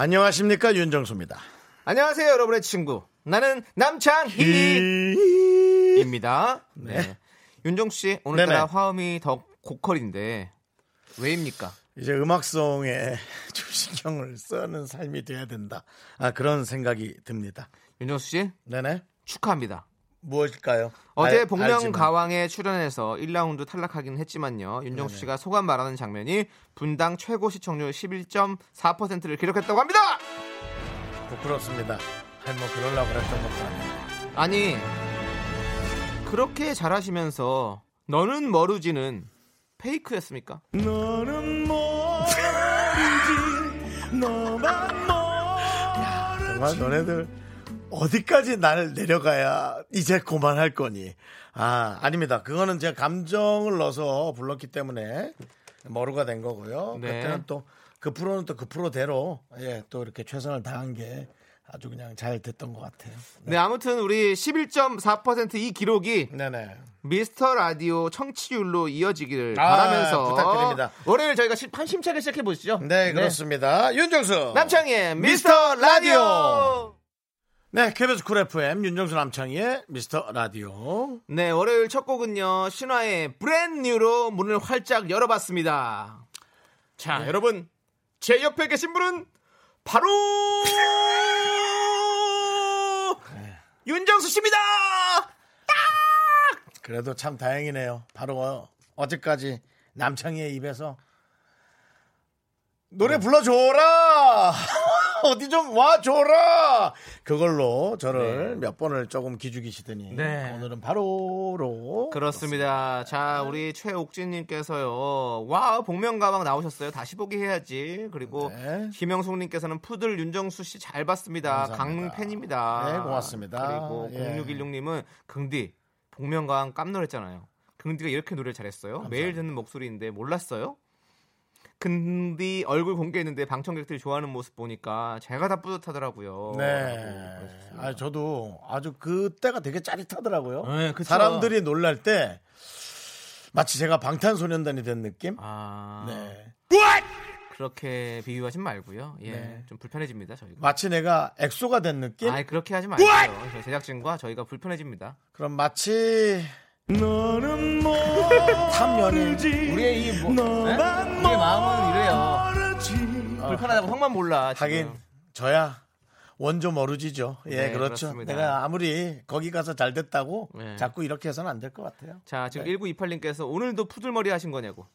안녕하십니까 윤정수입니다. 안녕하세요, 여러분의 친구. 나는 남창희입니다. 네. 윤정수 씨, 오늘따라 네네. 화음이 더 고퀄인데, 왜입니까? 이제 음악성에 좀 신경을 쓰는 삶이 돼야 된다. 아 그런 생각이 듭니다. 윤정수 씨, 네네. 축하합니다. 무엇일까요? 어제 알- 복면. 가왕에 출연해서 1라운드 탈락하긴 했지만요. 윤정수 씨가 소감 말하는 장면이 분당 최고 시청률 11.4%를 기록했다고 합니다. 부끄럽습니다. 아니 뭐 그러려고 그랬던 것도 아니고. 아니, 그렇게 잘하시면서 너는 머루지는 페이크였습니까? 너는 모르지 너만 모르지 정말 너네들 어디까지 나를 내려가야 이제 그만할 거니? 아 아닙니다. 그거는 제가 감정을 넣어서 불렀기 때문에 머루가 된 거고요. 네. 그때는 또 그 프로는 또 그 프로대로 예 또 이렇게 최선을 다한 게 아주 그냥 잘 됐던 것 같아요. 네, 아무튼 우리 11.4%이 기록이 네네. 미스터 라디오 청취율로 이어지기를 아, 바라면서 부탁드립니다. 월요일 저희가 시- 힘차게 시작해 보시죠. 네 그렇습니다. 윤정수 남창희의 미스터 미스터 라디오. 네 KBS 쿨 FM 윤정수 남창희의 미스터 라디오. 네, 월요일 첫 곡은요. 신화의 Brand New로 문을 활짝 열어봤습니다. 자, 네. 여러분. 제 옆에 계신 분은 바로 네. 윤정수 씨입니다. 그래도 참 다행이네요. 바로 어- 어제까지 남창희의 입에서 노래 네. 불러줘라! 어디 좀 와줘라! 그걸로 저를 몇 번을 조금 기죽이시더니 네. 오늘은 바로로 그렇습니다. 자, 우리 최옥진님께서요. 와, 복면 가방 나오셨어요. 다시 보기 해야지. 그리고 네. 김영숙님께서는 푸들 윤정수 씨 잘 봤습니다. 감사합니다. 강릉 팬입니다. 네, 고맙습니다. 그리고 예. 0616님은 긍디 복면가왕 깜놀했잖아요. 긍디가 이렇게 노래를 잘했어요. 매일 듣는 목소리인데 몰랐어요? 긍디 얼굴 공개했는데 방청객들이 좋아하는 모습 보니까 제가 다 뿌듯하더라고요. 네. 아, 저도 아주 그때가 되게 짜릿하더라고요. 네. 사람들이 놀랄 때 마치 제가 방탄소년단이 된 느낌? 아, 네. 그렇게 비유하진 말고요. 예, 네. 좀 불편해집니다 저희가. 마치 내가 엑소가 된 느낌? 아이 그렇게 하지 말고요. 저희 제작진과 저희가 불편해집니다. 그럼 마치 너는 top 연예인 우리의 이 뭐, 네? 우리의 마음은 이래요. 불편하다고 형만 몰라. 지금. 하긴 저야 원조 머루지죠. 예, 네, 그렇죠. 그렇습니다. 내가 아무리 거기 가서 잘 됐다고 네. 자꾸 이렇게 해서는 안 될 것 같아요. 자 지금 네. 1928님께서 오늘도 푸들머리 하신 거냐고.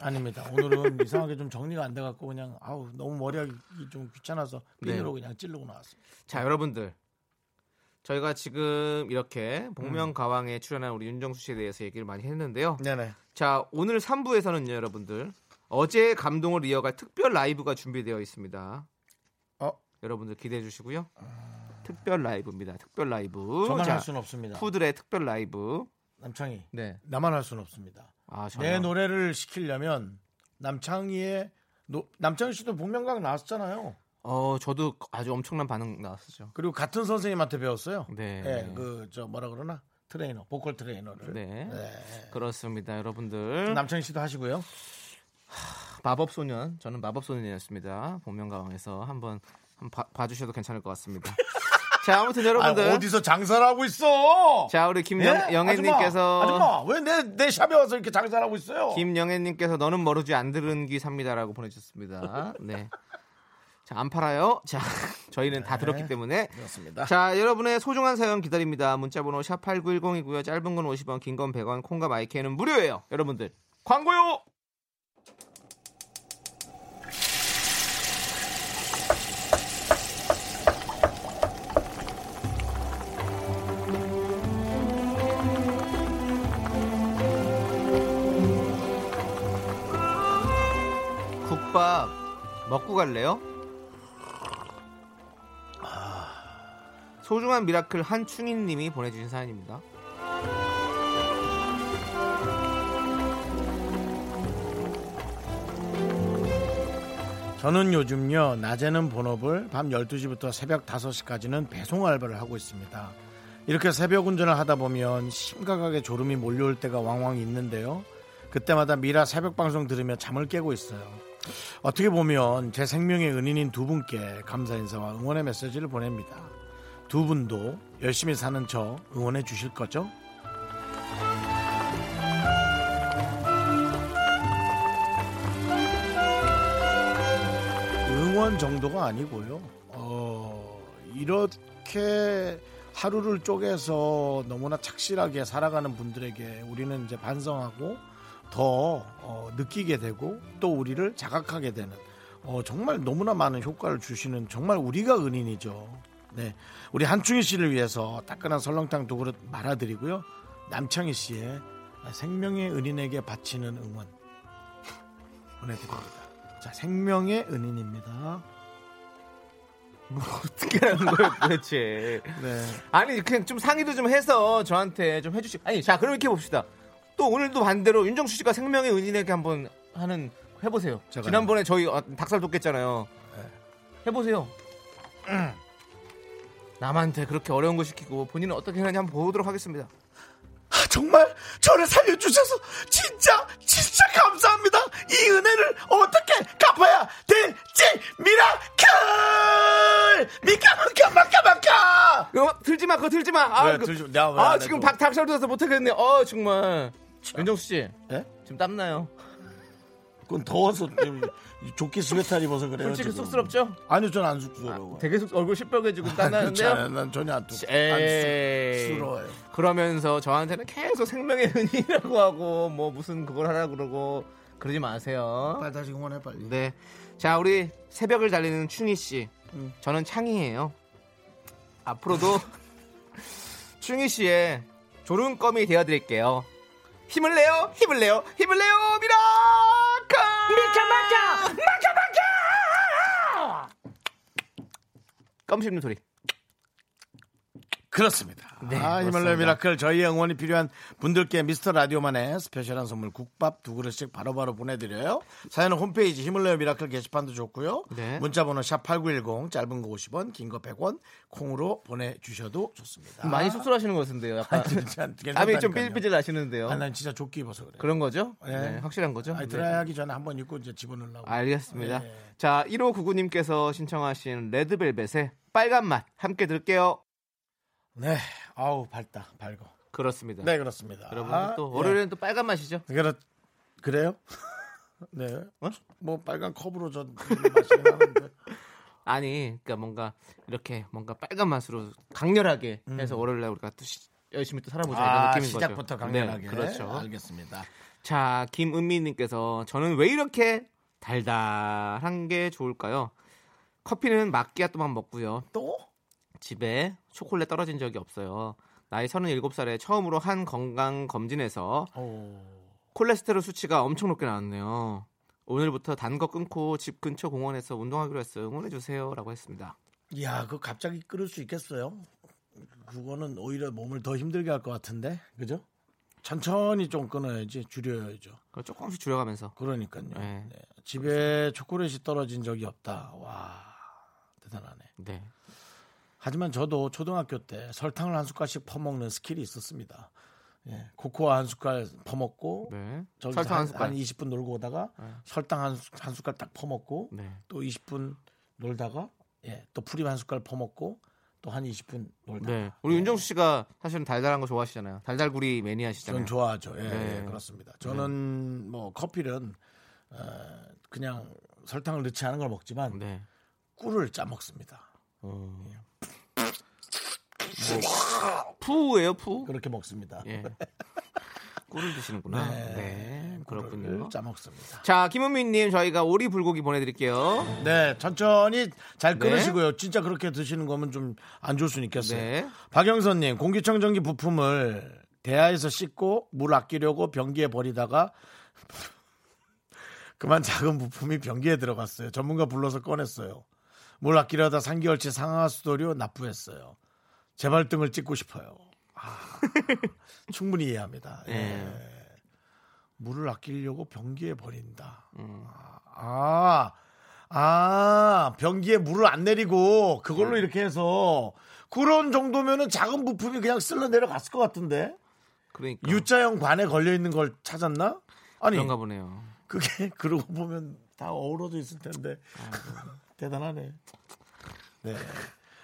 아닙니다. 오늘은 이상하게 좀 정리가 안 돼갖고 그냥 아우 너무 머리하기 좀 귀찮아서 네. 비누로 그냥 찌르고 나왔습니다. 자 여러분들 저희가 지금 이렇게 음. 복면가왕에 출연한 우리 윤정수 씨에 대해서 얘기를 많이 했는데요. 네네. 자 오늘 3부에서는요 여러분들 어제의 감동을 이어갈 특별 라이브가 준비되어 있습니다. 어? 여러분들 기대해 주시고요. 특별 라이브입니다. 특별 라이브. 저만 자, 할 수는 없습니다. 푸들의 특별 라이브. 남창희 네. 나만 할 수는 없습니다. 아, 저요? 내 노래를 시키려면 남창희의 노, 남창희 씨도 복면가왕 나왔었잖아요. 어, 저도 아주 엄청난 반응 나왔었죠. 그리고 같은 선생님한테 배웠어요. 네. 예, 그저 뭐라 그러나 트레이너, 보컬 트레이너를. 네. 네. 그렇습니다, 여러분들. 남창희 씨도 하시고요. 마법 소년, 저는 마법 소년이었습니다. 복면가왕에서 한번 한번 봐, 봐주셔도 괜찮을 것 같습니다. 자, 아무튼 아, 여러분들. 어디서 장사를 하고 있어? 자, 우리 김영애님께서 아줌마, 왜내내 샵에 와서 이렇게 장사를 하고 있어요? 김영애님께서 너는 모르지 안 들은 귀 삽니다라고 보내주셨습니다. 네. 자, 안 팔아요. 자, 저희는 다 들었기 때문에. 그렇습니다. 자, 여러분의 소중한 사연 기다립니다. 문자번호 샵 8910이고요. 짧은 건 50원, 긴 건 100원, 콩과 마이크는 무료예요. 여러분들, 광고요! 국밥 먹고 갈래요? 소중한 미라클 한충인님이 보내주신 사연입니다. 저는 요즘요 낮에는 본업을 밤 12시부터 새벽 5시까지는 배송 알바를 하고 있습니다. 이렇게 새벽 운전을 하다 보면 심각하게 졸음이 몰려올 때가 왕왕 있는데요. 그때마다 미라 새벽 방송 들으며 잠을 깨고 있어요. 어떻게 보면 제 생명의 은인인 두 분께 감사 인사와 응원의 메시지를 보냅니다. 두 분도 열심히 사는 저 응원해 주실 거죠? 응원 정도가 아니고요. 어, 이렇게 하루를 쪼개서 너무나 착실하게 살아가는 분들에게 우리는 이제 반성하고 더 어, 느끼게 되고 또 우리를 자각하게 되는 어, 정말 너무나 많은 효과를 주시는 정말 우리가 은인이죠. 네, 우리 한충희 씨를 위해서 따끈한 설렁탕 두 그릇 말아드리고요. 남창희 씨의 생명의 은인에게 바치는 응원 보내드립니다. 자, 생명의 은인입니다. 어떻게 하는 거예요, 도대체? 네. 아니 그냥 좀 상의도 좀 해서 저한테 좀 해주시. 아니 자 그럼 이렇게 봅시다. 또 오늘도 반대로 윤정수 씨가 생명의 은인에게 한번 하는 해보세요. 제가요? 지난번에 저희 어, 닭살 돋겠잖아요. 네. 해보세요. 음. 남한테 그렇게 어려운 거 시키고 본인은 어떻게 하는지 한번 보도록 하겠습니다. 아, 정말 저를 살려주셔서 진짜 진짜 감사합니다. 이 은혜를 어떻게 갚아야 될지 miracle 미카마카 마카마카. 이거 들지 마, 그거 들지 마. 아, 왜 그- 들지- 왜안 아 해, 지금 그거? 박 닭살 돋아서 못하겠네. 어 정말. 윤정수 씨, 예? 지금 땀나요. 그건 더워서 좀 조끼 스웨터 입어서 그래요. 솔직히 지금. 쑥스럽죠? 아니요, 저는 안 쑥스러워. 되게 쑥- 얼굴 시뻘개지고 땀나는데요. 괜찮아요. 난 전혀 안 쑥-. 쑥스러워요. 그러면서 저한테는 계속 생명의 은인이라고 하고 뭐 무슨 그걸 하라 그러고 그러지 마세요. 빨리 다시 응원해 빨리. 네. 자, 우리 새벽을 달리는 충희 씨. 음. 저는 창희예요. 앞으로도 충희 씨의 졸음껌이 되어 드릴게요. 힘을 내요. 힘을 내요. 힘을 내요. miracle! 미카 마카! 마카 마카! 껌 씹는 소리. 그렇습니다. 네, 아, 히말라야. miracle 저희의 응원이 필요한 분들께 미스터 라디오만의 special한 선물 국밥 두 그릇씩 바로 바로 보내드려요. 사연은 홈페이지 히말라야 miracle 게시판도 좋고요. 네. 문자번호 샵 #8910 짧은 거 50원, 긴 거 100원 콩으로 보내주셔도 좋습니다. 많이 쑥스러하시는 것 같은데요. 약간 땀이 좀. 삐질삐질 나시는데요. 아, 난 진짜 조끼 입어서 그래. 그런 거죠? 네. 네, 확실한 거죠? 아니 네. 드라이 하기 전에 한번 입고 이제 집어넣으려고. 알겠습니다. 네. 자, 1599님께서 신청하신 레드벨벳의 빨간 맛 함께 들을게요. 네, 아우 밝다, 밝어. 그렇습니다. 네, 그렇습니다. 여러분 아, 또 예. 월요일엔 또 빨간 맛이죠? 그렇 그래요? 네. 어? 뭐 빨간 컵으로 전 마시긴 하는데. 아니, 그러니까 뭔가 이렇게 뭔가 빨간 맛으로 강렬하게 해서 월요일날 우리가 또 시- 열심히 또 살아보자 이런 음. 아, 느낌인 시작부터 거죠. 강렬하게. 네, 그렇죠. 알겠습니다. 자, 김은미님께서 저는 왜 이렇게 달달한 게 좋을까요? 커피는 마끼아또만 먹고요. 또? 집에 초콜릿 떨어진 적이 없어요. 나이 37살에 처음으로 한 건강 검진에서 오. 콜레스테롤 수치가 엄청 높게 나왔네요. 오늘부터 단 거 끊고 집 근처 공원에서 운동하기로 했어요. 응원해 주세요라고 했습니다. 야, 그거 갑자기 끊을 수 있겠어요? 그거는 오히려 몸을 더 힘들게 할 것 같은데, 그죠? 천천히 좀 끊어야지, 줄여야죠. 조금씩 줄여가면서 그러니까요. 네. 네. 집에 초콜릿이 떨어진 적이 없다. 와, 대단하네. 네. 하지만 저도 초등학교 때 설탕을 한 숟갈씩 퍼먹는 스킬이 있었습니다. 예, 코코아 한 숟갈 퍼먹고 네. 저기서 설탕 한, 한 숟갈. 한 20분 놀고 오다가 네. 설탕 한, 숟- 한 숟갈 딱 퍼먹고 네. 또 20분 놀다가 예, 또 프림 한 숟갈 퍼먹고 또 한 20분 놀다가 네. 우리 윤정수 씨가 사실은 달달한 거 좋아하시잖아요. 달달구리 매니아시잖아요. 저는 좋아하죠. 예, 네. 예, 그렇습니다. 저는 뭐 커피는 어, 그냥 설탕을 넣지 않은 걸 먹지만 네. 꿀을 짜 먹습니다. 어. 뭐 푸예요, 푸? 그렇게 먹습니다. 예. 꿀을 드시는구나. 네. 네. 그렇군요. 짜 먹습니다. 자, 김은미님 저희가 오리 불고기 보내드릴게요. 네, 천천히 잘 네. 끊으시고요. 진짜 그렇게 드시는 거면 좀 안 좋을 수는 있겠어요. 네. 박영선님, 공기청정기 부품을 대야에서 씻고 물 아끼려고 변기에 버리다가 그만 작은 부품이 변기에 들어갔어요. 전문가 불러서 꺼냈어요. 물 아끼려다 3개월치 상하수도료 납부했어요. 제 발등을 찍고 싶어요. 아, 충분히 이해합니다. 예. 예. 물을 아끼려고 변기에 버린다. 음. 아, 아, 변기에 물을 안 내리고 그걸로 음. 이렇게 해서 그런 정도면은 작은 부품이 그냥 쓸러 내려갔을 것 같은데 그러니까 U자형 관에 걸려 있는 걸 찾았나? 아니 그런가 보네요. 그게 그러고 보면 다 어우러져 있을 텐데 대단하네. 네.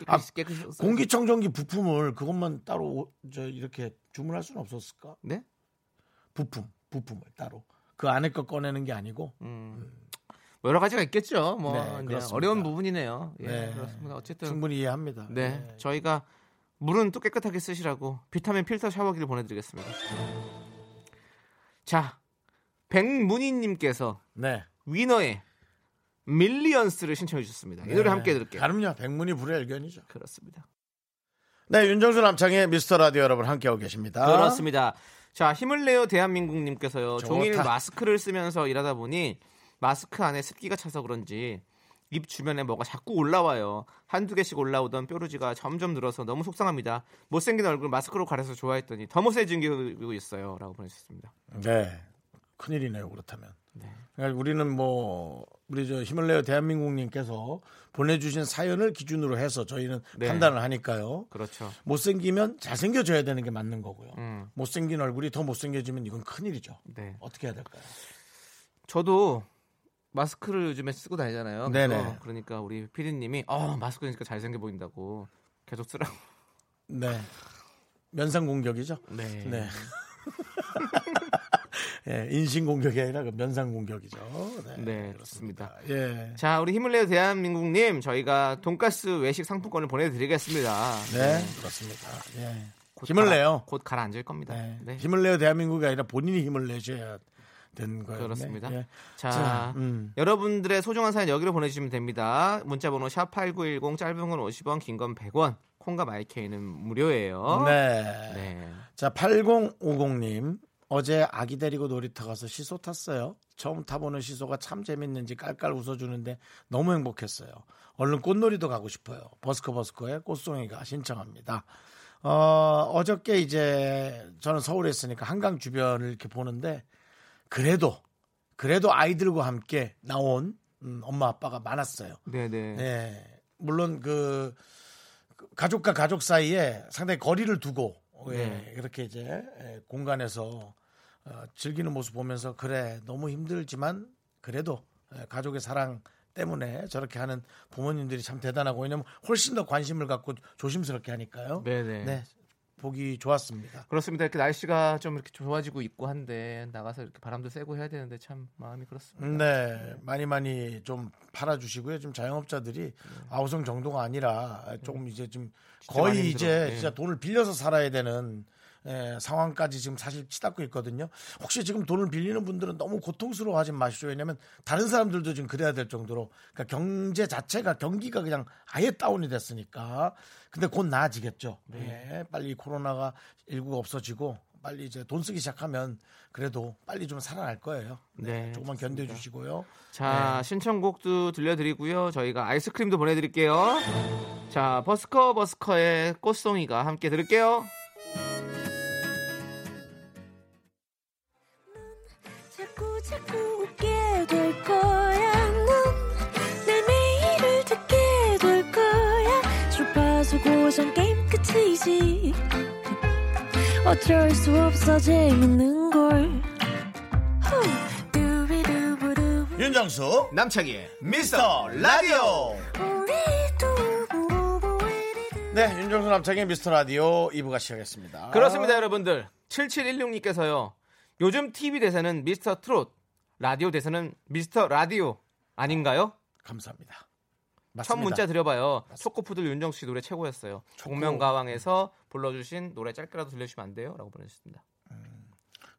아, 깨끗이. 공기청정기 부품을 그것만 따로 오- 저 이렇게 주문할 수는 없었을까? 네? 부품, 부품을 따로 그 안에 거 꺼내는 게 아니고. 음. 뭐 여러 가지가 있겠죠. 뭐 네. 어려운 부분이네요. 예, 네. 그렇습니다. 어쨌든 충분히 이해합니다. 네, 저희가 물은 또 깨끗하게 쓰시라고 비타민 필터 샤워기를 보내드리겠습니다. 자, 백문희님께서 네. 위너의 밀리언스를 신청해 주셨습니다. 이 노래 함께 들을게요. 다름요. 백문이 불의 일견이죠. 그렇습니다. 네, 윤정수 남창의 미스터 라디오 여러분 함께하고 계십니다. 그렇습니다. 자, 힘을 내요 대한민국님께서요. 종일 마스크를 쓰면서 일하다 보니 마스크 안에 습기가 차서 그런지 입 주변에 뭐가 자꾸 올라와요. 한두 개씩 올라오던 뾰루지가 점점 늘어서 너무 속상합니다. 못생긴 얼굴 마스크로 가려서 좋아했더니 더 못생기고 있어요. 라고 보내주셨습니다. 네. 큰일이네요, 그렇다면. 네. 그러니까 우리는 뭐 우리 저 힘을 내요 대한민국님께서 보내주신 사연을 기준으로 해서 저희는 네. 판단을 하니까요. 그렇죠. 못생기면 잘생겨져야 되는 게 맞는 거고요. 음, 못생긴 얼굴이 더 못생겨지면 이건 큰일이죠. 네. 어떻게 해야 될까요? 저도 마스크를 요즘에 쓰고 다니잖아요. 네네. 그러니까 우리 피디님이 어 마스크 쓰니까 잘생겨 보인다고 계속 쓰라고. 네. 면상 공격이죠. 네. 네. 예, 인신 공격이 아니라 그 면상 공격이죠. 네, 네, 그렇습니다. 좋습니다. 예. 자, 우리 힘을 내요 대한민국님 저희가 돈가스 외식 상품권을 보내드리겠습니다. 네, 그렇습니다. 예. 곧 힘을 가라- 내요. 곧 가라앉을 겁니다. 네. 네. 힘을 내요 대한민국이 아니라 본인이 힘을 내셔야 되는 거예요. 그렇습니다. 네. 예. 자, 자, 음. 여러분들의 소중한 사연 여기로 보내주시면 됩니다. 문자번호 샵 #8910 짧은 건 50원, 긴 건 100원. 콩과 마이케이는 무료예요. 네. 네. 자, 8050님. 어제 아기 데리고 놀이터 가서 시소 탔어요. 처음 타보는 시소가 참 재밌는지 깔깔 웃어주는데 너무 행복했어요. 얼른 꽃놀이도 가고 싶어요. 버스커 버스커의 꽃송이가 신청합니다. 어, 어저께 이제 저는 서울에 있으니까 한강 주변을 이렇게 보는데 그래도 그래도 아이들과 함께 나온 음, 엄마 아빠가 많았어요. 네네. 네. 물론 그 가족과 가족 사이에 상당히 거리를 두고 예, 네. 이렇게 이제 예, 공간에서 어, 즐기는 모습 보면서 그래 너무 힘들지만 그래도 예, 가족의 사랑 때문에 저렇게 하는 부모님들이 참 대단하고 왜냐면 훨씬 더 관심을 갖고 조심스럽게 하니까요. 네네. 네, 보기 좋았습니다. 그렇습니다. 이렇게 날씨가 좀 이렇게 좋아지고 있고 한데 나가서 이렇게 바람도 쐬고 해야 되는데 참 마음이 그렇습니다. 네, 많이 많이 좀 팔아주시고요. 지금 자영업자들이 아우성 정도가 아니라 조금 이제 좀 거의. 이제 예. 진짜 돈을 빌려서 살아야 되는 예, 상황까지 지금 사실 치닫고 있거든요. 혹시 지금 돈을 빌리는 분들은 너무 고통스러워하지 마시죠. 왜냐하면 다른 사람들도 지금 그래야 될 정도로 그러니까 경제 자체가 경기가 그냥 아예 다운이 됐으니까. 근데 곧 나아지겠죠. 네. 예, 빨리 이 코로나가 19가 없어지고 빨리 이제 돈 쓰기 시작하면 그래도 빨리 좀 살아날 거예요. 네, 조금만 좋습니다. 견뎌 주시고요. 자, 신청곡도 들려드리고요. 저희가 아이스크림도 보내드릴게요. 자, 버스커 버스커의 꽃송이가 함께 들을게요. 어쩔 수 없어 재밌는 걸. 윤정수 남창희의 미스터 라디오. 네 윤정수 남창의 미스터 라디오 2부가 시작했습니다 그렇습니다, 여러분들. 7716님께서요. 요즘 TV 대사는 미스터 트롯, 라디오 대사는 미스터 라디오 아닌가요? 감사합니다 첫 문자 드려봐요. 초코푸들 윤정수 씨 노래 최고였어요. 복면가왕에서 불러주신 노래 짧게라도 들려주시면 안 돼요? 라고 보내주셨습니다.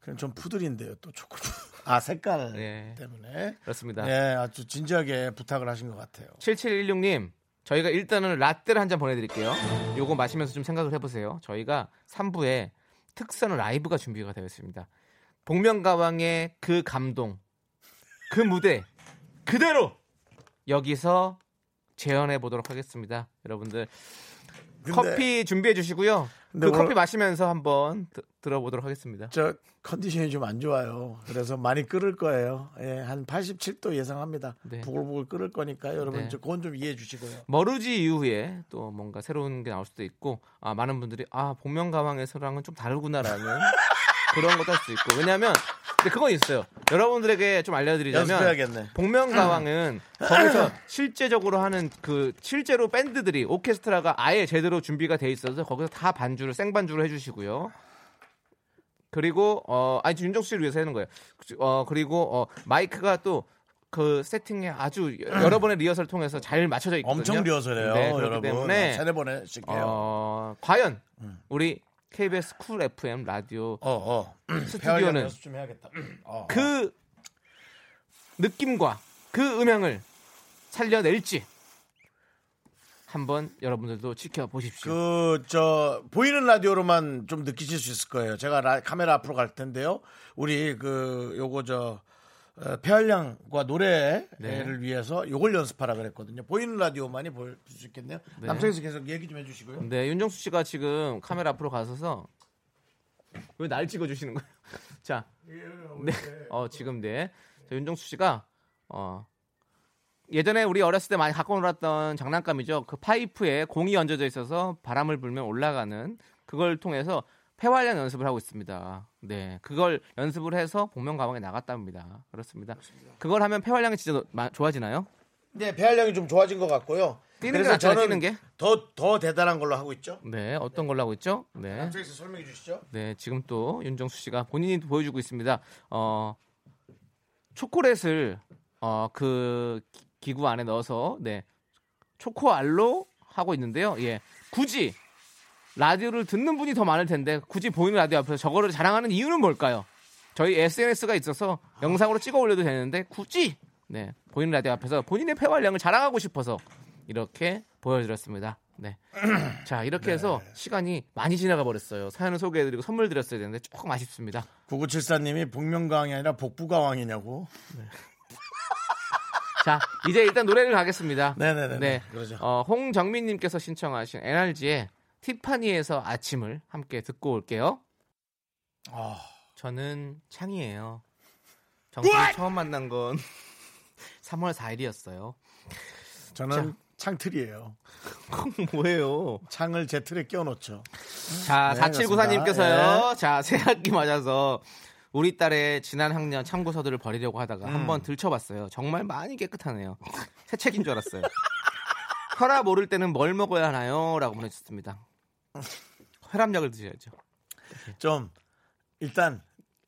그럼 좀 푸들인데요 또 초코 아 색깔 네. 때문에 그렇습니다. 네 아주 진지하게 부탁을 하신 것 같아요 7716님, 저희가 일단은 라떼를 한 잔 보내드릴게요. 요거 마시면서 좀 생각을 해보세요. 저희가 3부에 특선 라이브가 준비가 되어 있습니다. 복면가왕의 그 감동, 그 무대, 그대로 여기서 재현해 보도록 하겠습니다. 여러분들 근데 커피 준비해 주시고요. 그 커피 마시면서 한번 드- 들어보도록 하겠습니다. 저 컨디션이 좀 안 좋아요. 그래서 많이 끓을 거예요. 예, 한 87도 예상합니다. 네. 부글부글 끓을 거니까요. 여러분 네. 저 그건 좀 이해해 주시고요. 머루지 이후에 또 뭔가 새로운 게 나올 수도 있고 아, 많은 분들이 아 복면 가왕에서랑은 좀 다르구나라는 그런 것도 할 수 있고 왜냐하면 근데 그건 있어요. 여러분들에게 좀 알려드리자면 연습해야겠네. 복면 가왕은 거기서 실제적으로 하는 그 실제로 밴드들이 오케스트라가 아예 제대로 준비가 돼 있어서 거기서 다 반주를 생반주를 해주시고요. 그리고 어 아니 윤정수 씨를 위해서 하는 거예요. 어 그리고 어 마이크가 또 그 세팅에 아주 여러 번의 리허설 통해서 잘 맞춰져 있거든요. 엄청 리허설해요, 네, 여러분. 때문에 세네 번씩 해요. 어 과연 우리 KBS 쿨 FM 라디오 어, 어. 스튜디오는 해야겠다. 어, 그 느낌과 그 음향을 살려낼지 한번 여러분들도 지켜보십시오. 그 저 보이는 라디오로만 좀 느끼실 수 있을 거예요. 제가 라- 카메라 앞으로 갈 텐데요. 우리 그 요거 저 어, 폐활량과 노래를 네. 위해서 요걸 연습하라 그랬거든요. 보이는 라디오만이 볼 수 있겠네요. 네. 남성에서 계속 얘기 좀 해주시고요. 네, 윤정수 씨가 지금 카메라 앞으로 가서서 왜 날 찍어주시는 거예요? 자, 네, 어 지금 네, 자, 윤정수 씨가 어 예전에 우리 어렸을 때 많이 갖고 놀았던 장난감이죠. 그 파이프에 공이 얹어져 있어서 바람을 불면 올라가는 그걸 통해서 폐활량 연습을 하고 있습니다. 네, 그걸 연습을 해서 복면 가방에 나갔답니다. 그렇습니다. 그걸 하면 폐활량이 진짜 너- 마- 좋아지나요? 네, 폐활량이 좀 좋아진 것 같고요. 뛰는 게 낫잖아요, 뛰는 게. 더, 더 대단한 걸로 하고 있죠. 네, 어떤 걸로 하고 있죠? 네. 남성에서 설명해 주시죠. 네, 지금 또 윤정수 씨가 본인이 보여주고 있습니다. 어, 초콜릿을 어, 그 기- 기구 안에 넣어서 네, 초코알로 하고 있는데요. 예, 굳이 라디오를 듣는 분이 더 많을 텐데 굳이 보이는 라디오 앞에서 저거를 자랑하는 이유는 뭘까요? 저희 SNS가 있어서 영상으로 찍어 올려도 되는데 굳이 네, 보이는 라디오 앞에서 본인의 폐활량을 자랑하고 싶어서 이렇게 보여드렸습니다. 네. 자, 이렇게 해서 시간이 많이 지나가 버렸어요. 사연을 소개해드리고 선물 드렸어야 되는데 조금 아쉽습니다. 9974님이 복면가왕이 아니라 복부가왕이냐고. 자, 이제 일단 노래를 가겠습니다. 네네네. 네. 그러죠. 어, 홍정민님께서 신청하신 NRG의 티파니에서 아침을 함께 듣고 올게요. 아, 저는 창이에요. 정수를 처음 만난 건 3월 4일이었어요. 저는 창틀이에요. 뭐예요? 창을 제 틀에 끼워놓죠. 자, 네, 4794님께서요. 자, 새학기 맞아서 우리 딸의 지난 학년 참고서들을 버리려고 하다가 음. 한번 들춰봤어요. 정말 많이 깨끗하네요. 새 책인 줄 알았어요. 혈압 오를 때는 뭘 먹어야 하나요? 라고 보내주셨습니다. 혈압약을 드셔야죠. 좀 일단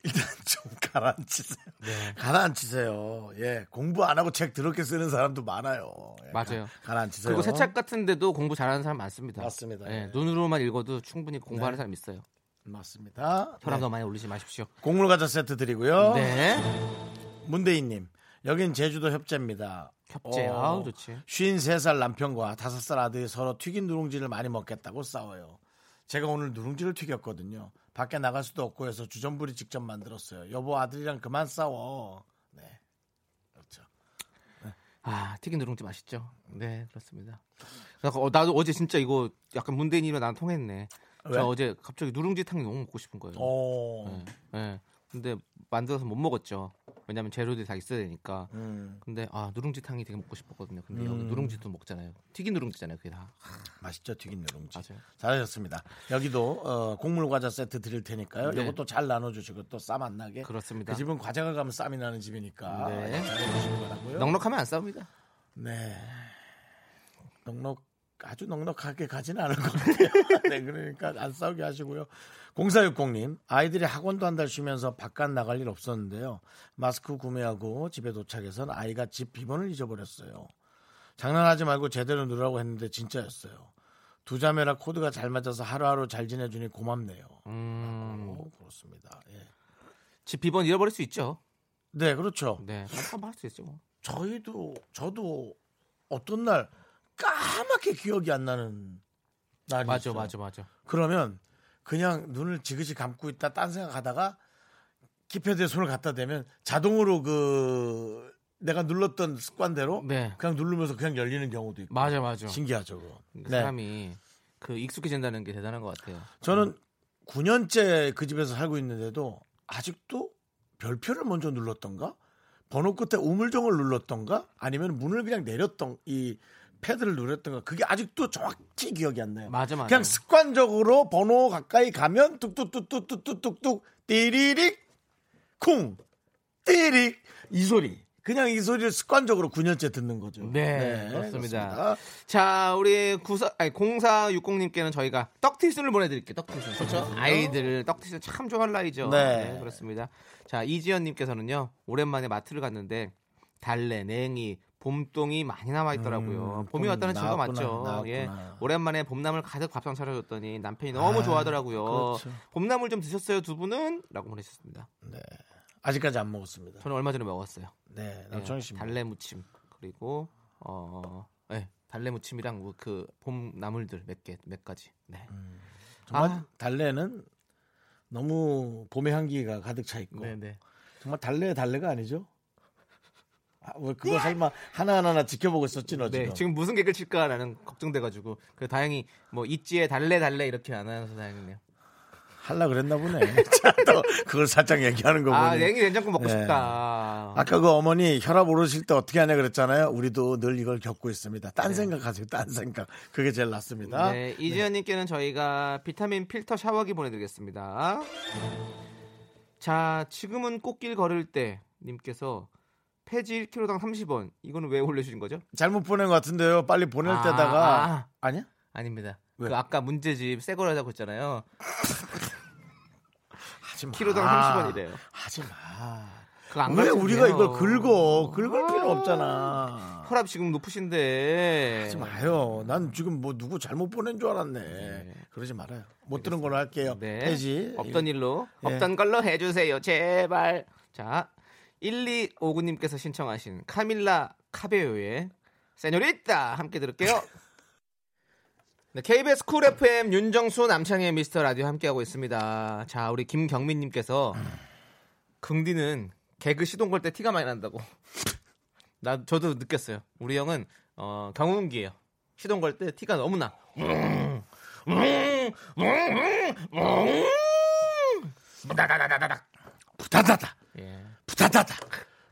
일단 좀 가라앉히세요. 네. 가라앉히세요. 예, 공부 안 하고 책 더럽게 쓰는 사람도 많아요. 예, 맞아요. 가- 가라앉히세요. 그리고 새 책 같은데도 공부 잘하는 사람 많습니다. 맞습니다. 예, 예. 눈으로만 읽어도 충분히 공부하는 네. 사람 있어요. 맞습니다. 혈압 네. 많이 올리지 마십시오. 곡물 과자 세트 드리고요. 네. 문대인님, 여긴 제주도 협재입니다. 협재. 어, 아우, 좋지. 53살 남편과 5살 아들이 서로 튀긴 누룽지를 많이 먹겠다고 싸워요. 제가 오늘 누룽지를 튀겼거든요. 밖에 나갈 수도 없고 해서 주전부리 직접 만들었어요. 여보 아들이랑 그만 싸워. 네. 그렇죠. 아, 튀긴 누룽지 맛있죠. 네, 그렇습니다. 어, 나도 어제 진짜 이거 약간 문대인이랑 나랑 통했네. 왜? 저 어제 갑자기 누룽지탕 너무 먹고 싶은 거예요. 어. 네, 네. 근데 만들어서 못 먹었죠. 왜냐면 재료들이 다 있어야 되니까. 음, 근데 아 누룽지탕이 되게 먹고 싶었거든요. 근데 여기 음. 누룽지도 먹잖아요. 튀긴 누룽지잖아요. 그게 다. 맛있죠 튀긴 누룽지. 맞아요. 잘하셨습니다. 여기도 어, 곡물 과자 세트 드릴 테니까요. 네. 이것도 잘 나눠주시고 또 쌈 안 나게. 그렇습니다. 그 집은 과자가 가면 쌈이 나는 집이니까 네. 넉넉하면 안 싸웁니다. 네. 넉넉 아주 넉넉하게 가지는 않을 것 같아요. 네, 그러니까 안 싸우게 하시고요. 0460님, 아이들이 학원도 한 달 쉬면서 바깥 나갈 일 없었는데요. 마스크 구매하고 집에 도착해선 아이가 집 비번을 잊어버렸어요. 장난하지 말고 제대로 누르라고 했는데 진짜였어요. 두 자매라 코드가 잘 맞아서 하루하루 잘 지내주니 고맙네요. 음, 오, 그렇습니다. 예. 집 비번 잃어버릴 수 있죠. 네, 그렇죠. 네, 한번 할수 있죠. 뭐. 저희도 저도 어떤 날 까맣게 기억이 안 나는 날이 맞아. 맞아, 맞아. 그러면 그냥 눈을 지그시 감고 있다 딴 생각하다가 키패드에 손을 갖다 대면 자동으로 그 내가 눌렀던 습관대로 네, 그냥 누르면서 그냥 열리는 경우도 있고 맞아, 맞아. 신기하죠. 그거. 그러니까 네. 사람이 그 익숙해진다는 게 대단한 것 같아요. 저는 9년째 그 집에서 살고 있는데도 아직도 별표를 먼저 눌렀던가 번호 끝에 우물정을 눌렀던가 아니면 문을 그냥 내렸던 이 패드를 누렸던가 그게 아직도 정확히 기억이 안 나요. 맞아, 맞아. 그냥 습관적으로 번호 가까이 가면 뚝뚝뚝뚝뚝뚝뚝 띠리릭 쿵 띠릭 이 소리 그냥 이 소리를 습관적으로 9년째 듣는 거죠. 네, 그렇습니다. 그렇습니다. 자, 우리 구사 아니 0460님께는 저희가 떡티순을 보내드릴게요. 떡티순. 그렇죠? 아이들 떡티순 참 좋아할 나이죠. 네. 네. 그렇습니다. 자, 이지연님께서는요 오랜만에 마트를 갔는데 달래, 냉이, 봄동이 많이 남아 있더라고요. 음, 봄이 봄 왔다는 증거 맞죠? 나왔구나. 예, 오랜만에 봄나물 가득 밥상 차려줬더니 남편이 너무 아, 좋아하더라고요. 그렇죠. 봄나물 좀 드셨어요, 두 분은? 라고 보내셨습니다. 네. 아직까지 안 먹었습니다. 저는 얼마 전에 먹었어요. 네, 예, 남창희 씨. 달래 무침 그리고 어, 예, 달래 무침이랑 뭐그 봄 나물들 몇 개 몇 가지. 네. 정말 아. 달래는 너무 봄의 향기가 가득 차 있고 네, 네. 정말 달래 달래가 아니죠? 아, 뭐 그거 설마 하나하나 지켜보고 있었지 너 네, 지금? 지금 무슨 개그를 칠까라는 걱정돼가지고 그 다행히 뭐 있지에 달래 달래 이렇게 안 해서 다행이네요. 할라 그랬나 보네. 자, 또 그걸 살짝 얘기하는 거 보니. 아 냉이 냉장고 먹고 네. 싶다. 아까 그 어머니 혈압 오르실 때 어떻게 하냐 그랬잖아요. 우리도 늘 이걸 겪고 있습니다. 딴 생각하세요. 딴 생각. 그게 제일 낫습니다. 네, 이지연님께는 저희가 비타민 필터 샤워기 보내드리겠습니다. 자, 지금은 꽃길 걸을 때 님께서 폐지 1kg당 30원. 이거는 왜 올려주신 거죠? 잘못 보낸 것 같은데요. 빨리 보낼 아, 때다가 아. 아니야? 아닙니다. 왜? 그 아까 문제집 새 거라고 했잖아요. 하지 마. 키로당 30원이래요. 하지 마. 왜 우리가. 이걸 긁어? 긁을 필요 아. 없잖아. 혈압 지금 높으신데. 하지 마요. 난 지금 뭐 누구 잘못 보낸 줄 알았네. 그러지 말아요. 못 들은 걸로 할게요. 네. 폐지. 없던 일로 예. 없던 걸로 해주세요. 제발. 자, 1259님께서 신청하신 카밀라 카베요의 Señorita 함께 들을게요. 네, KBS 쿨 FM 윤정수 남창희 미스터 라디오 함께하고 있습니다. 자, 우리 김경민님께서 긍디는 개그 시동 걸 때 티가 많이 난다고. 나 저도 느꼈어요. 우리 형은 어, 경운기예요. 시동 걸 때 티가 너무 나. 다다다다다닥. 부다다다. 예. 부다다다.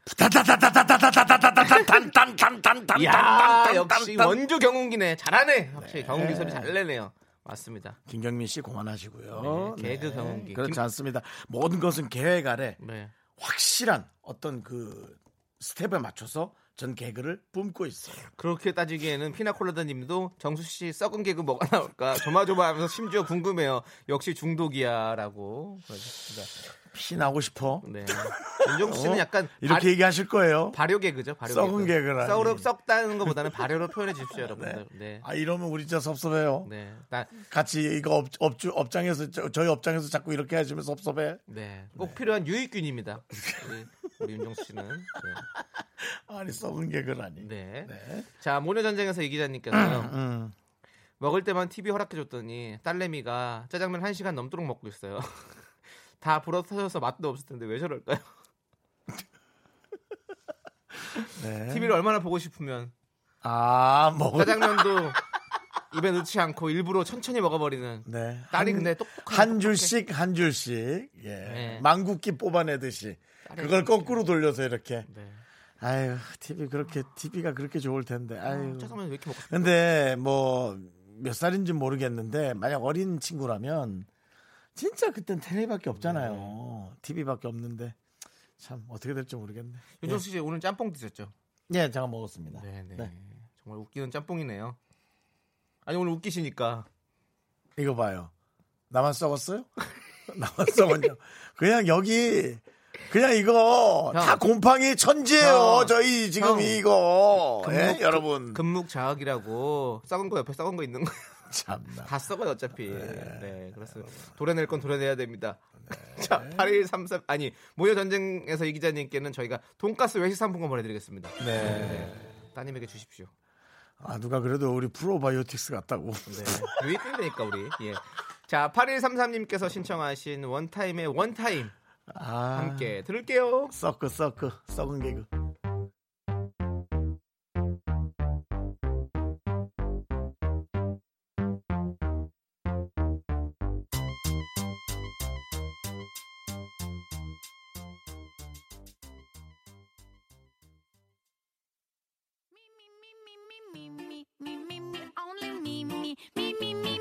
부다다다다다다다다다다단단단단단. 야 역시 원조 경운기네 잘하네 확실히 경운기 소리 잘 내네요 맞습니다 김경민 씨 그만하시고요. 네, 개그 경운기. 그렇지 김- 않습니다. 모든 것은 계획 아래 네 확실한 어떤 그 스텝에 맞춰서 전 개그를 뿜고 있어요. 그렇게 따지기에는 피나콜라다님도 정수 씨 썩은 개그 뭐가 나올까 조마조마하면서 심지어 궁금해요 역시 중독이야라고 피 나고 싶어. 네 윤정수 씨는 어? 약간 이렇게 얘기하실 거예요. 발, 요 개그죠 발효 썩은 개그. 개그라니. 썩으로 썩다는 것보다는 발효로 표현해 주십시오 여러분들 네. 아 이러면 우리 진짜 섭섭해요. 네. 나, 같이 이거 업, 업주 업장에서 저, 저희 업장에서 자꾸 이렇게 해주면 섭섭해. 네. 꼭 필요한 유익균입니다. 우리, 윤정수 씨는. 네. 아니 썩은 개그라니. 네. 네. 자, 모녀전쟁에서 이 기자님께서요. 음. 먹을 때만 TV 허락해줬더니 딸내미가 짜장면 1 시간 넘도록 먹고 있어요. 다 불어 터져서 맛도 없을 텐데 왜 저럴까요? 네. TV를 얼마나 보고 싶으면 아 먹을 짜장면도 입에 넣지 않고 일부러 천천히 먹어버리는 네. 딸이 한- 근데 똑똑한 한 줄씩 한 줄씩 예 네. 망국기 뽑아내듯이 그걸. 거꾸로 돌려서 이렇게 네. 아유 TV 그렇게 TV가 그렇게 좋을 텐데 아유 짜장면 왜 이렇게 먹고 싶어? 근데 뭐 몇 살인지 모르겠는데 만약 어린 친구라면 진짜 그땐 텔레비밖에 없잖아요 TV밖에 없는데 참 어떻게 될지 모르겠네 윤정수 씨 오늘 짬뽕 드셨죠? 예 제가 먹었습니다 네네. 네. 정말 웃기는 짬뽕이네요. 아니 오늘 웃기시니까 이거 봐요 나만 썩었어요 나만 썩었냐 그냥 여기 그냥 이거 형. 다 곰팡이 천지예요 형. 저희 지금 형. 이거 예, 금묵- 여러분 금묵 자학이라고 썩은 거 옆에 썩은 거 있는 거 다 참나 썩어요 어차피. 네, 그렇습니다. 도려낼 건 도려내야 됩니다. 자, 8133 아니 모여 전쟁에서 이 기자님께는 저희가 돈가스 외식 상품권 보내드리겠습니다. 네. 따님에게 주십시오. 아 누가 그래도 우리 프로바이오틱스 같다고 네, 유익된다니까 우리. 예. 자, 8133님께서 신청하신 원타임의 원타임 아, 함께 들을게요. 서크 서크 썩은 개그. me, me, me, me, me, me, only me, me, me, me, me.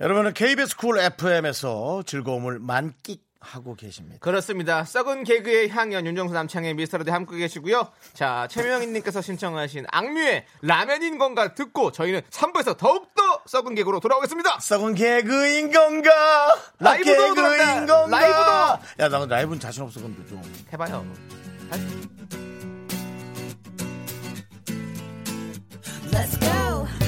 여러분은 KBS 쿨 FM에서 즐거움을 만끽하고 계십니다. 그렇습니다 썩은 개그의 향연 윤정수 남창희 미스터라디 함께 계시고요 자 최명희님께서 신청하신 악뮤의 라면인 건가 듣고 저희는 3부에서 더욱더 썩은 개그로 돌아오겠습니다 썩은 개그인 건가? 라이브도 들었다. 라이브도. 야, 나 라이브는 자신 없어, 근데 좀. 해봐요 Let's go.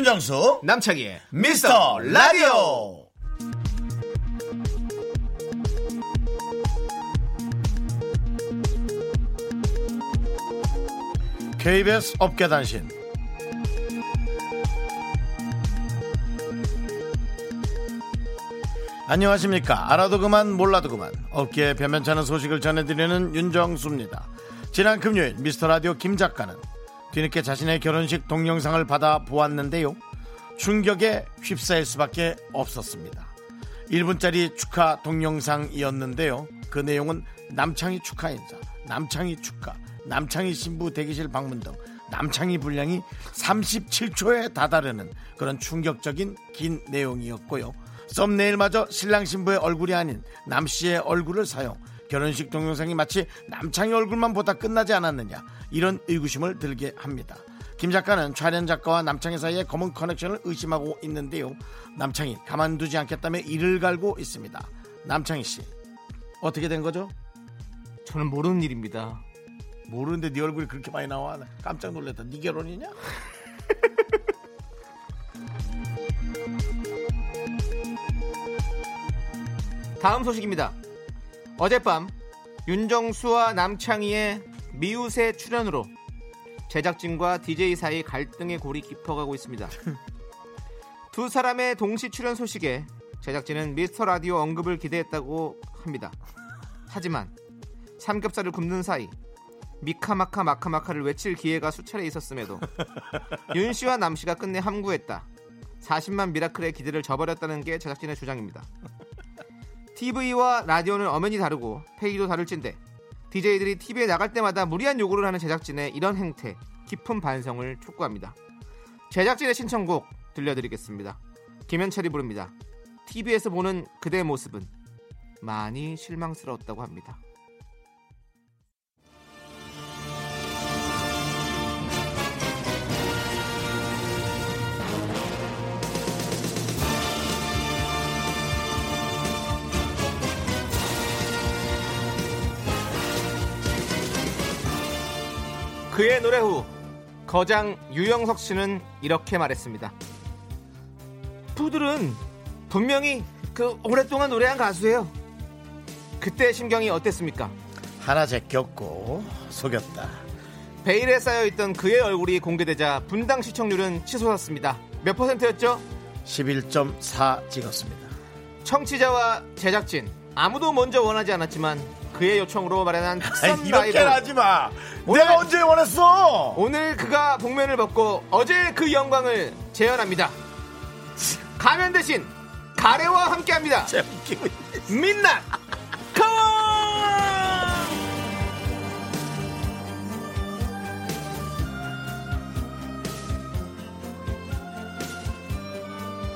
윤정수, 남창희의 미스터 라디오! KBS 업계단신. 안녕하십니까. 알아도 그만 몰라도 그만. 업계에 변변찮은 소식을 전해드리는 윤정수입니다. 지난 금요일 미스터 라디오 김 작가는 뒤늦게 자신의 결혼식 동영상을 받아 보았는데요. 충격에 휩싸일 수밖에 없었습니다. 1분짜리 축하 동영상이었는데요. 그 내용은 남창희 축하 인사 남창희 축하 남창희 신부 대기실 방문 등 남창희 분량이 37초에 다다르는 그런 충격적인 긴 내용이었고요. 썸네일마저 신랑 신부의 얼굴이 아닌 남 씨의 얼굴을 사용 결혼식 동영상이 마치 남창희 얼굴만 보다 끝나지 않았느냐 이런 의구심을 들게 합니다. 김 작가는 촬영 작가와 남창희 사이의 검은 커넥션을 의심하고 있는데요. 남창희 가만두지 않겠다며 이를 갈고 있습니다. 남창희 씨 어떻게 된 거죠? 저는 모르는 일입니다 모르는데 네 얼굴이 그렇게 많이 나와 나 깜짝 놀랐다. 네 결혼이냐? 다음 소식입니다. 어젯밤 윤정수와 남창희의 미우새 출연으로 제작진과 DJ 사이 갈등의 골이 깊어가고 있습니다. 두 사람의 동시 출연 소식에 제작진은 미스터 라디오 언급을 기대했다고 합니다. 하지만 삼겹살을 굽는 사이 미카마카 마카마카를 외칠 기회가 수차례 있었음에도 윤 씨와 남 씨가 끝내 함구했다. 40만 미라클의 기대를 저버렸다는 게 제작진의 주장입니다. TV와 라디오는 엄연히 다르고 페이도 다를진데 DJ들이 TV에 나갈 때마다 무리한 요구를 하는 제작진의 이런 행태 깊은 반성을 촉구합니다. 제작진의 신청곡 들려드리겠습니다. 김현철이 부릅니다. TV에서 보는 그대의 모습은 많이 실망스러웠다고 합니다. 그의 노래 후 거장 유영석 씨는 이렇게 말했습니다. 푸들은 분명히 그 오랫동안 노래한 가수예요. 그때 심경이 어땠습니까? 하나 제꼈고 속였다. 베일에 쌓여있던 그의 얼굴이 공개되자 분당 시청률은 치솟았습니다. 몇 퍼센트였죠? 11.4 찍었습니다. 청취자와 제작진 아무도 먼저 원하지 않았지만 그의 요청으로 마련한 특선 이렇게 라이브. 하지 마. 오늘- 내가 언제 원했어? 오늘 그가 복면을 벗고 어제 그 영광을 재현합니다. 가면 대신 가래와 함께합니다. 민낯 컴온!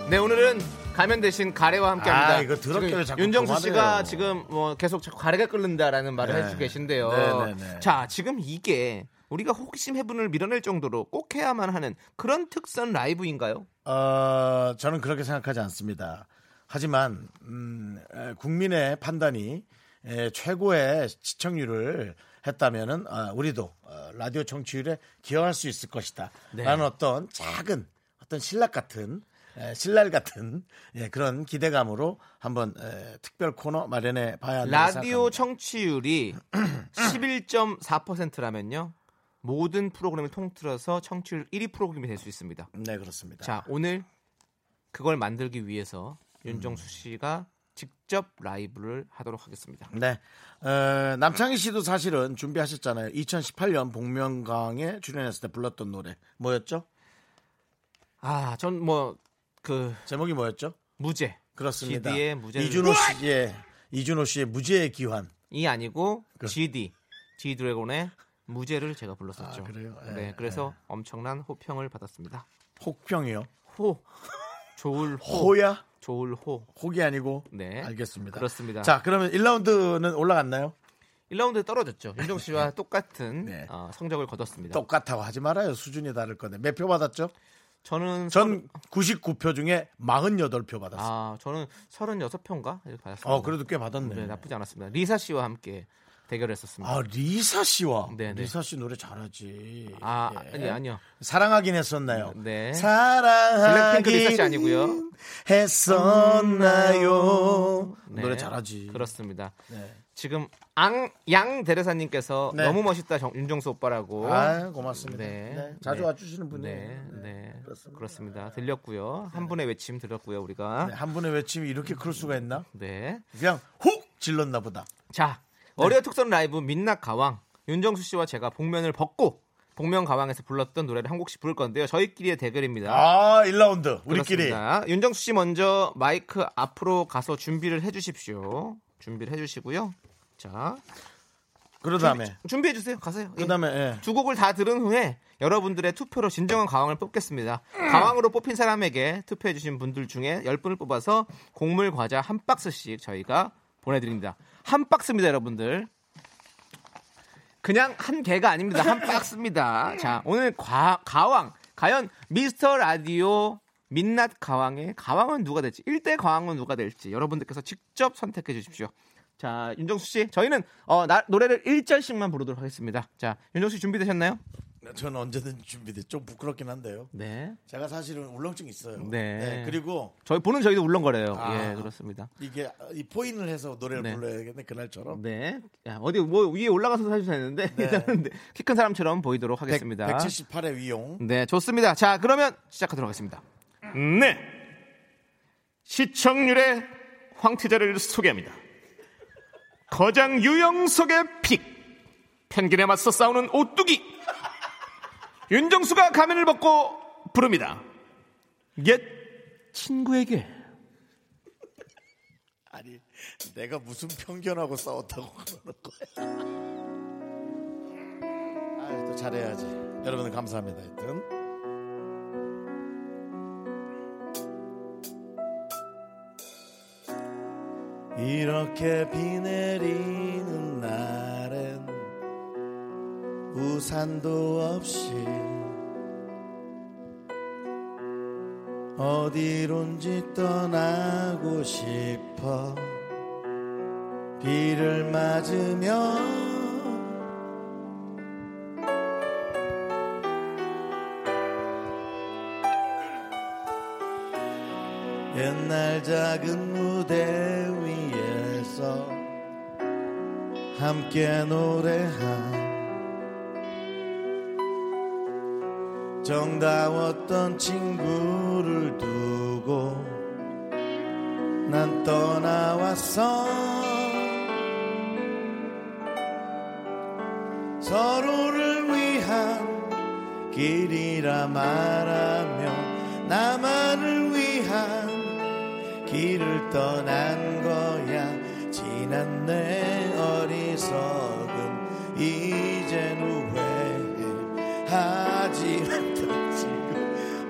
네 오늘은 가면 대신 가래와 함께합니다. 아, 이거 더럽게 자꾸 윤정수 그만해요. 씨가 지금 뭐 계속 자꾸 가래가 끓는다라는 말을 네. 해주고 계신데요. 네, 네, 네. 자 지금 이게 우리가 호기심 해분을 밀어낼 정도로 꼭 해야만 하는 그런 특선 라이브인가요? 어, 저는 그렇게 생각하지 않습니다. 하지만 음, 에, 국민의 판단이 에, 최고의 시청률을 했다면은 아, 우리도 어, 라디오 청취율에 기여할 수 있을 것이다. 네. 라는 어떤 작은 어떤 신락 같은 에, 신랄 같은 예, 그런 기대감으로 한번 에, 특별 코너 마련해 봐야 한다고 라디오. 청취율이 11.4%라면요. 모든 프로그램을 통틀어서 청취율 1위 프로그램이 될 수 있습니다. 네 그렇습니다. 자, 오늘 그걸 만들기 위해서 윤정수 씨가 직접 라이브를 하도록 하겠습니다. 네. 어, 남창희 씨도 사실은 준비하셨잖아요. 2018년 복면강에 출연했을 때 불렀던 노래 뭐였죠? 아, 전 뭐 그 제목이 뭐였죠? 무죄 그렇습니다. GD의 무죄를 이준호 씨의 이준호 씨의 무죄의 기환. 이 아니고 그- GD G 드래곤의 무죄를 제가 불렀었죠. 아, 그래요? 예, 네, 그래서 엄청난 호평을 받았습니다. 혹평이요. 호 조울 호 호야? 조울 호 혹이 아니고. 네. 알겠습니다. 그렇습니다. 자, 그러면 1라운드는 올라갔나요? 1라운드에 떨어졌죠. 윤정수 씨와 똑같은 네. 어, 성적을 거뒀습니다. 똑같다고 하지 말아요. 수준이 다를 건데. 몇 표 받았죠? 저는 전 99표 중에 48표 받았어요. 아, 저는 36표인가? 이렇게 받았습니다. 어, 그래도 꽤 받았네. 네, 나쁘지 않았습니다. 리사 씨와 함께 대결했었습니다. 아, 리사 씨와. 네, 네. 리사 씨 노래 잘하지. 아, 예. 아니, 아니요. 사랑하긴 했었나요? 네. 사랑하긴 블랙핑크 리사 씨 아니고요. 했었나요? 네. 노래 잘하지. 그렇습니다. 네. 지금 ang, 양 대리사님께서 네. 너무 멋있다 정- 윤정수 오빠라고. 아, 고맙습니다. 네. 네, 자주 네. 와주시는 분이에요. 네, 네, 그렇습니다. 그렇습니다. 들렸고요. 한 분의 외침 들었고요, 우리가. 네, 한 분의 외침이 이렇게 클 수가 있나? 네. 그냥 훅 질렀나 보다. 자, 어려 특선 라이브 민낯 가왕 윤정수 씨와 제가 복면을 벗고 복면 가왕에서 불렀던 노래를 한 곡씩 부를 건데요. 저희끼리의 대결입니다. 아, 1라운드. 우리끼리. 그렇습니다. 윤정수 씨 먼저 마이크 앞으로 가서 준비를 해 주십시오. 준비를 해주시고요. 자, 그 다음에. 준비해 주세요. 가세요. 예. 그 다음에, 예. 두 곡을 다 들은 후에 여러분들의 투표로 진정한 가왕을 뽑겠습니다. 가왕으로 뽑힌 사람에게 투표해 주신 분들 중에 10분을 뽑아서 곡물 과자 한 박스씩 저희가 보내드립니다. 한 박스입니다, 여러분들. 그냥 한 개가 아닙니다. 한 박스입니다. 자, 오늘 과, 가왕. 과연 미스터 라디오 민낯 가왕의 가왕은 누가 될지, 1대 가왕은 누가 될지 여러분들께서 직접 선택해 주십시오. 자, 윤정수 씨, 저희는 어, 나- 노래를 1절씩만 부르도록 하겠습니다. 자, 윤정수 씨 준비되셨나요? 저는 언제든 준비돼. 좀 부끄럽긴 한데요. 네. 제가 사실은 울렁증 있어요. 네. 그리고 저희 보는 저희도 울렁거려요. 아. 예, 그렇습니다. 이게 이 포인을 해서 노래를 네. 불러야겠네 그날처럼. 네. 야, 어디 뭐 위에 올라가서 서주셔야 되는데 일단은 키 큰 사람처럼 보이도록 하겠습니다. 178의 위용. 네, 좋습니다. 자, 그러면 시작하도록 하겠습니다. 네. 시청률의 황태자를 소개합니다. 거장 유영석의 pick. 편견에 맞서 싸우는 오뚜기. 윤정수가 가면을 벗고 부릅니다. 옛 친구에게. 아니 내가 무슨 편견하고 싸웠다고 그러는 거야. 아, 또 잘해야지. 여러분 감사합니다. 하여튼. 이렇게 비 내리는 날엔 우산도 없이 어디론지 떠나고 싶어 비를 맞으며 옛날 작은 무대 함께 노래한 정다웠던 친구를 두고 난 떠나왔어. 서로를 위한 길이라 말하며 나만을 위한 길을 떠난 거야. 내 어리석음 이젠 후회하지 않다 지금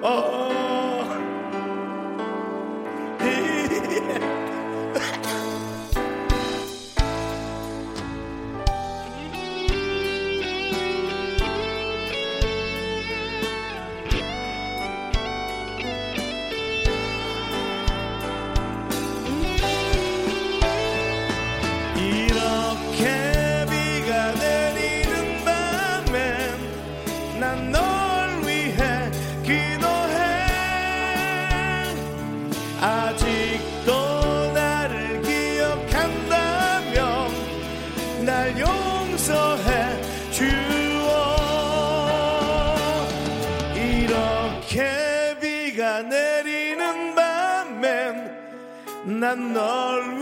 난널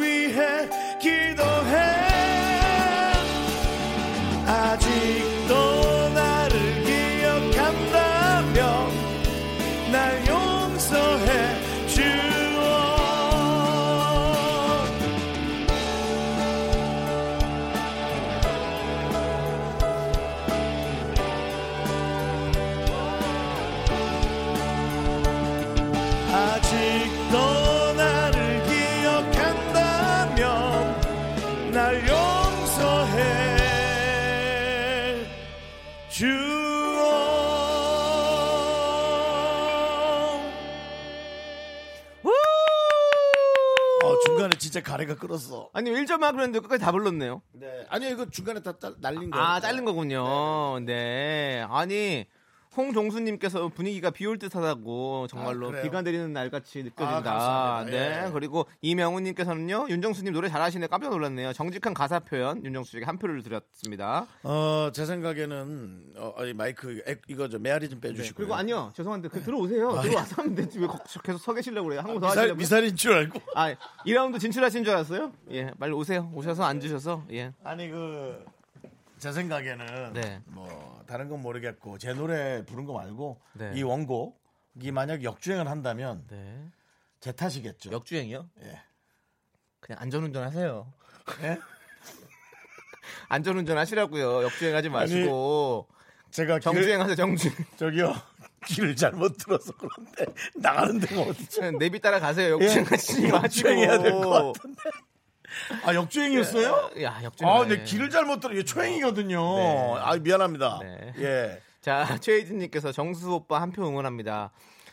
가래가 끓었어. 아니 1점만 그랬는데 끝까지 다 불렀네요. 네. 아니 이거 중간에 다 딸- 날린 거. 아, 자른 거군요. 네. 아니, 홍종수님께서 분위기가 비올 듯하다고 정말로 아? 비가 내리는 날 같이 느껴진다. 아. 네. 예. 그리고 이명훈님께서는요, 윤정수님 노래 잘하시네 깜짝 놀랐네요. 정직한 가사 표현 윤정수 씨에게 한 표를 드렸습니다. 어, 제 생각에는 어, 이 마이크 액- 이거 좀 메아리 좀 네. 빼주시고. 그리고 아니요, 죄송한데 그 들어오세요. 들어와서 하면 되지 왜 거- 계속 서 계시려고 그래요? 한국 더 미사, 하시려고. 미사리인 줄 알고. 아, 2라운드 진출하신 줄 알았어요? 예, 빨리 오세요. 오셔서 앉으셔서 예. 아니 그 제 생각에는 네. 뭐 다른 건 모르겠고 제 노래 부른 거 말고 네. 이 원곡이 만약 역주행을 한다면 네. 제 탓이겠죠. 역주행이요? 예. 그냥 안전운전 하세요. 예? 안전운전 하시라고요. 역주행하지 마시고 제가 길을, 정주행하세요. 정주행. 저기요 길을 잘못 들어서 그런데 나가는 데가 어디죠? 내비 따라 가세요. 역주행하지 마시고. 예. 역주행해야 될 것 같은데. 아 역주행이었어요? 야, 역주행. 아, 근데 길을 잘못 들어. 이게 초행이거든요. 네. 아, 미안합니다. 네. 예. 자, 최혜진님께서 정수 오빠 한 표 응원합니다.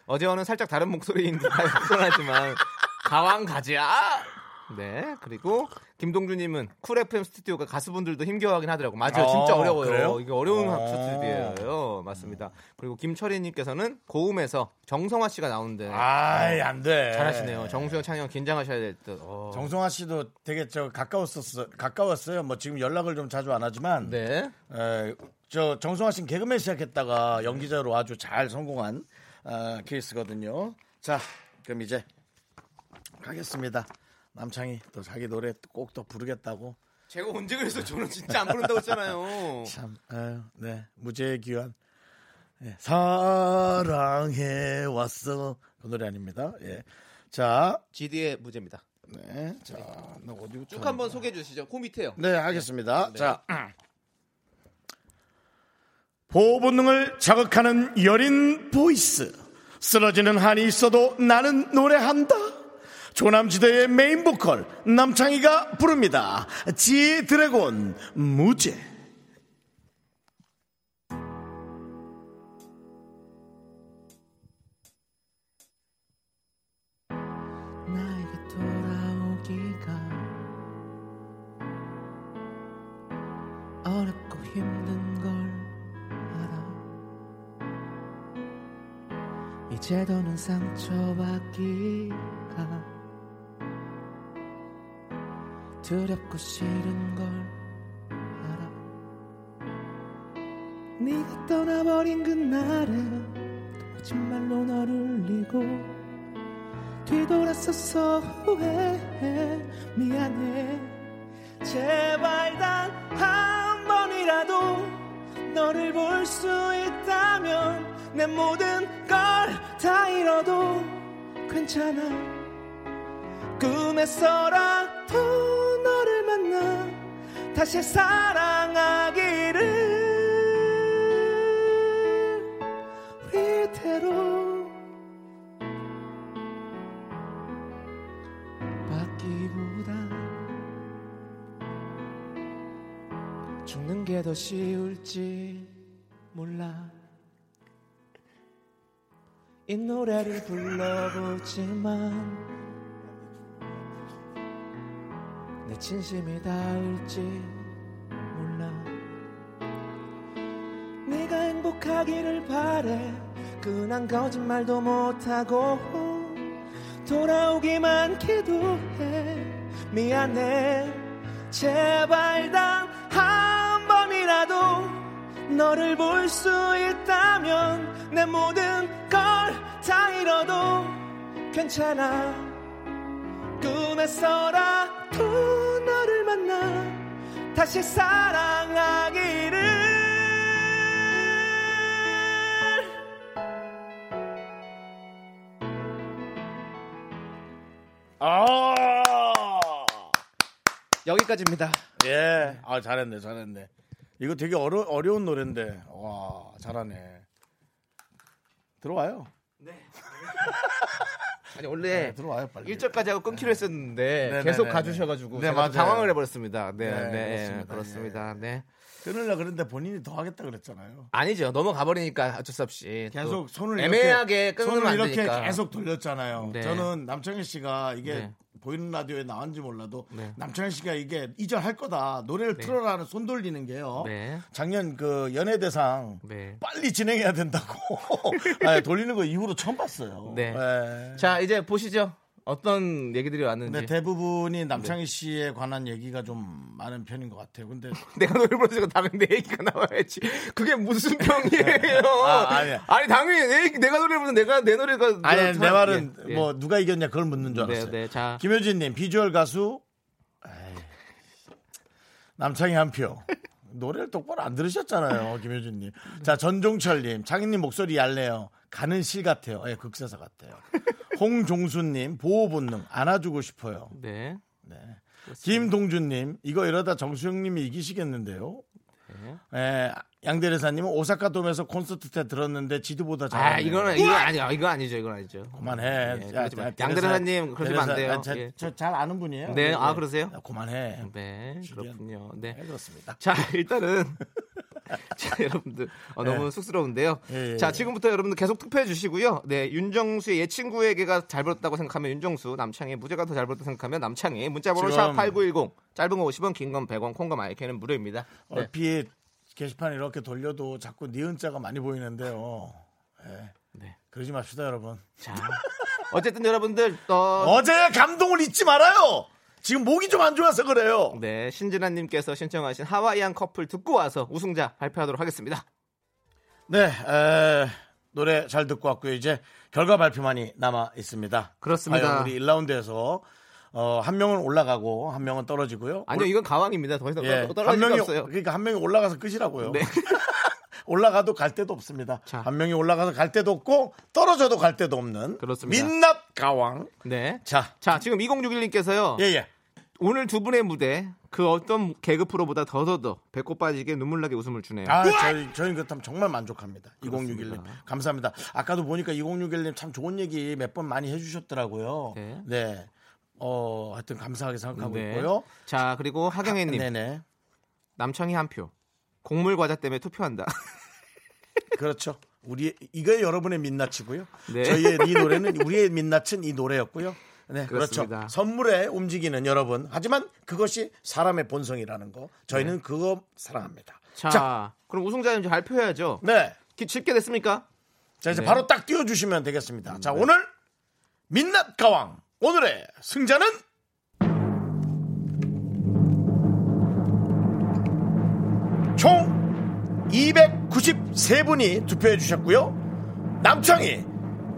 어제와는 살짝 다른 목소리인 듯하지만 가왕 가자. 네. 그리고 김동주님은 Cool FM 스튜디오가 가수분들도 힘겨워하긴 하더라고. 맞아요. 진짜 어, 어려워요. 그래요? 이게 어려운 어. 스튜디오예요. 맞습니다. 그리고 김철희님께서는 고음에서 정성화 씨가 나오는데 아이, 안 돼. 잘하시네요. 정수영 창영 긴장하셔야 될 듯. 어. 정성화 씨도 되게 저 가까웠었어 가까웠어요. 뭐 지금 연락을 좀 자주 안 하지만 네. 에, 저 정성화 씨는 개그맨 시작했다가 연기자로 아주 잘 성공한 어, 케이스거든요. 자, 그럼 이제 가겠습니다. 남창이 또 자기 노래 꼭 또 부르겠다고 제가 언제 그랬어? 저는 진짜 안 부른다고 했잖아요. 참, 아유, 네 무죄의 귀환 예, 사랑해 왔어 그 노래 아닙니다. 예, 자, GD의 무제입니다. 네, 자, 나 어디부터 쭉 한번 소개해 주시죠. 그 밑에요. 네, 알겠습니다. 자. 보호 본능을 자극하는 여린 voice. 쓰러지는 한이 있어도 나는 노래한다. 조남지대의 메인 보컬 남창희가 부릅니다. 지 드래곤 무죄. 어렵고 힘든 걸 알아 이제 더는 상처받기 두렵고 싫은 걸 알아. 네가 떠나버린 그날에 거짓말로 너를 울리고 뒤돌아서서 후회해. 미안해. 제발 단 한 번이라도 너를 볼 수 있다면 내 모든 걸 다 잃어도 괜찮아. 만나 다시 사랑하기를 이대로 받기보다. 죽는 게 더 쉬울지 몰라. 이 노래를 불러보지만 내 진심이 닿을지 몰라. 네가 행복하기를 바래. 그난 거짓말도 못하고 돌아오기만 기도해. 미안해. 제발 단 한 번이라도 너를 볼 수 있다면 내 모든 걸 다 잃어도 괜찮아. 꿈에서라도 만나 다시 사랑하기를 아, 여기까지입니다. 예, 아 잘했네, 잘했네. 이거 되게 어려 어려운 노래인데, 와 잘하네. 들어와요. 아니 원래 네, 들어와요 빨리. 1절까지 하고 끊기로 했었는데 네, 계속 네, 네, 가주셔가지고 네, 제가 맞아요. 당황을 해버렸습니다. 네, 네, 네, 그렇습니다. 그렇습니다. 네. 끊으려 그랬는데 본인이 더 하겠다 그랬잖아요. 아니죠. 넘어가 버리니까 어쩔 수 없이 또 계속 손을 애매하게 이렇게, 손을 안 이렇게 되니까. 계속 돌렸잖아요. 네. 저는 남창희 씨가 이게 네. 보이는 라디오에 나왔는지 몰라도 네. 남창희 씨가 이게 이절 할 거다 노래를 네. 틀어라는 손 돌리는 게요. 네. 작년 그 연예대상 네. 빨리 진행해야 된다고 아, 돌리는 거 이후로 처음 봤어요. 자 이제 보시죠. 어떤 얘기들이 왔는지. 근데 대부분이 남창희 씨에 관한 얘기가 좀 많은 편인 것 같아요. 근데 내가 노래 부르니까 당연히 내 얘기가 나와야지. 그게 무슨 병이에요? 아, 아니야. 아니 당연히 내, 내가 노래 부르면 내가 내 노래가 아니 저- 내 말은 예, 예. 뭐 누가 이겼냐 그걸 묻는 줄 네, 알았어요. 네, 자 김효진님 비주얼 가수 에이, 남창희 한 표. 노래를 똑바로 안 들으셨잖아요, 김효진님. 자 전종철님 창희님 목소리 얇네요. 가는 실 같아요. 예, 극세사 같아요. 홍종수님 보호 본능 안아주고 싶어요. 네. 네. 김동준님 이거 이러다 정수영님이 이기시겠는데요. 예, 양대리사님은 오사카 돔에서 콘서트 때 들었는데 지도보다 잘. 아 이거는 이거 아니야. 이거 아니죠. 이건 아니죠. 그만해. 예, 그러지 마. 양대리사님 그러시면 안 돼요. 예. 저잘 아는 분이에요. 네, 아, 그러세요? 야, 그만해. 네. 그렇군요. 네. 네, 그렇습니다. 자, 일단은 자, 여러분들 어, 너무 쑥스러운데요. 예, 예. 자, 지금부터 여러분들 계속 투표해 주시고요. 네, 윤정수의 옛 친구에게가 잘 불렀다고 생각하면 윤정수, 남창의 무죄가 더잘 불렀다고 생각하면 남창의 문자번호 지금- 샵8910 짧은 거 50원, 긴 건 100원, 콩과 마이크는 무료입니다. 네. 얼핏 게시판 이렇게 돌려도 자꾸 니은자가 많이 보이는데요. 예. 네. 그러지 맙시다, 여러분. 자, 어쨌든 여러분들 어, 어제의 감동을 잊지 말아요. 지금 목이 좀 안 좋아서 그래요. 네, 신진아님께서 신청하신 하와이안 커플 듣고 와서 우승자 발표하도록 하겠습니다. 네, 에, 노래 잘 듣고 왔고요. 이제 결과 발표만이 남아 있습니다. 그렇습니다. 우리 1라운드에서 어, 한 명은 올라가고 한 명은 떨어지고요. 아니요, 이건 가왕입니다. 더 이상 예, 떨어질 한 명이 없어요. 그러니까 한 명이 올라가서 끝이라고요. 네. 올라가도 갈 데도 없습니다. 자. 한 명이 올라가서 갈 데도 없고 떨어져도 갈 데도 없는 그렇습니다. 민낯 가왕. 네. 자, 자, 지금 2061님께서요. 예, 예. 오늘 두 분의 무대 그 어떤 개그 프로보다 더더더 배꼽 빠지게 눈물나게 웃음을 주네요. 아, 저희, 저희는 그렇다면 정말 만족합니다. 그렇습니다. 2061님. 감사합니다. 아까도 보니까 2061님 참 좋은 얘기 몇 번 많이 해주셨더라고요. 네. 네. 어, 하여튼 감사하게 생각하고 네. 있고요. 자, 그리고 하경혜님 네네. 남창희 한 표. 곡물 과자 때문에 투표한다. 그렇죠. 우리, 이게 여러분의 민낯이고요. 네. 저희의 이 노래는, 우리의 민낯은 이 노래였고요. 네, 그렇죠. 그렇습니다. 선물에 움직이는 여러분. 하지만 그것이 사람의 본성이라는 거. 저희는 그거 사랑합니다. 자, 자, 그럼 우승자 이제 발표해야죠. 네. 기- 쉽게 됐습니까? 자, 이제 네. 바로 딱 띄워주시면 되겠습니다. 자, 오늘 민낯 가왕. 오늘의 승자는 293분이 투표해 주셨고요. 남창희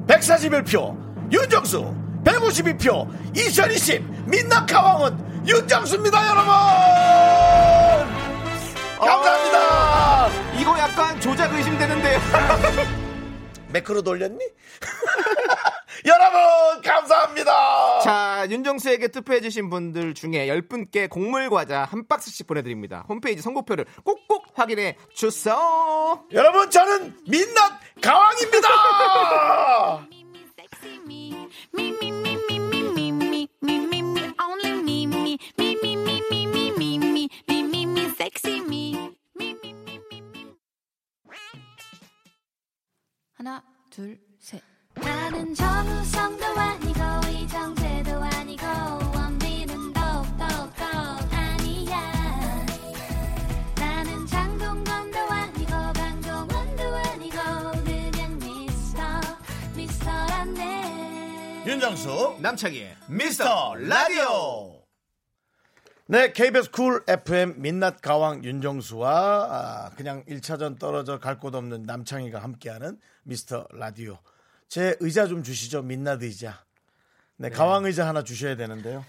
141표, 윤정수 152표, 2020 민낯 가왕은 윤정수입니다, 여러분! 감사합니다. 이거 약간 조작 의심되는데요. 매크로 돌렸니? 여러분 감사합니다. 자 윤정수에게 투표해주신 분들 중에 10분께 곡물과자 한 박스씩 보내드립니다. 홈페이지 선고표를 꼭꼭 확인해 주세요. 여러분 저는 민낯 가왕입니다. 하나 둘 나는 정우성도 아니고 이정재도 아니고 원빈은 더욱더 아니야 나는 장동건도 아니고 강동원도 아니고 그냥 미스터 미스터란데 윤정수 남창희의 미스터 라디오. 네, KBS Cool FM 민낯 가왕 윤정수와 아, 그냥 1차전 떨어져 갈 곳 없는 남창희가 함께하는 미스터 라디오. 제 의자 좀 주시죠, 민낯 의자. 네, 가왕 의자 하나 주셔야 되는데요.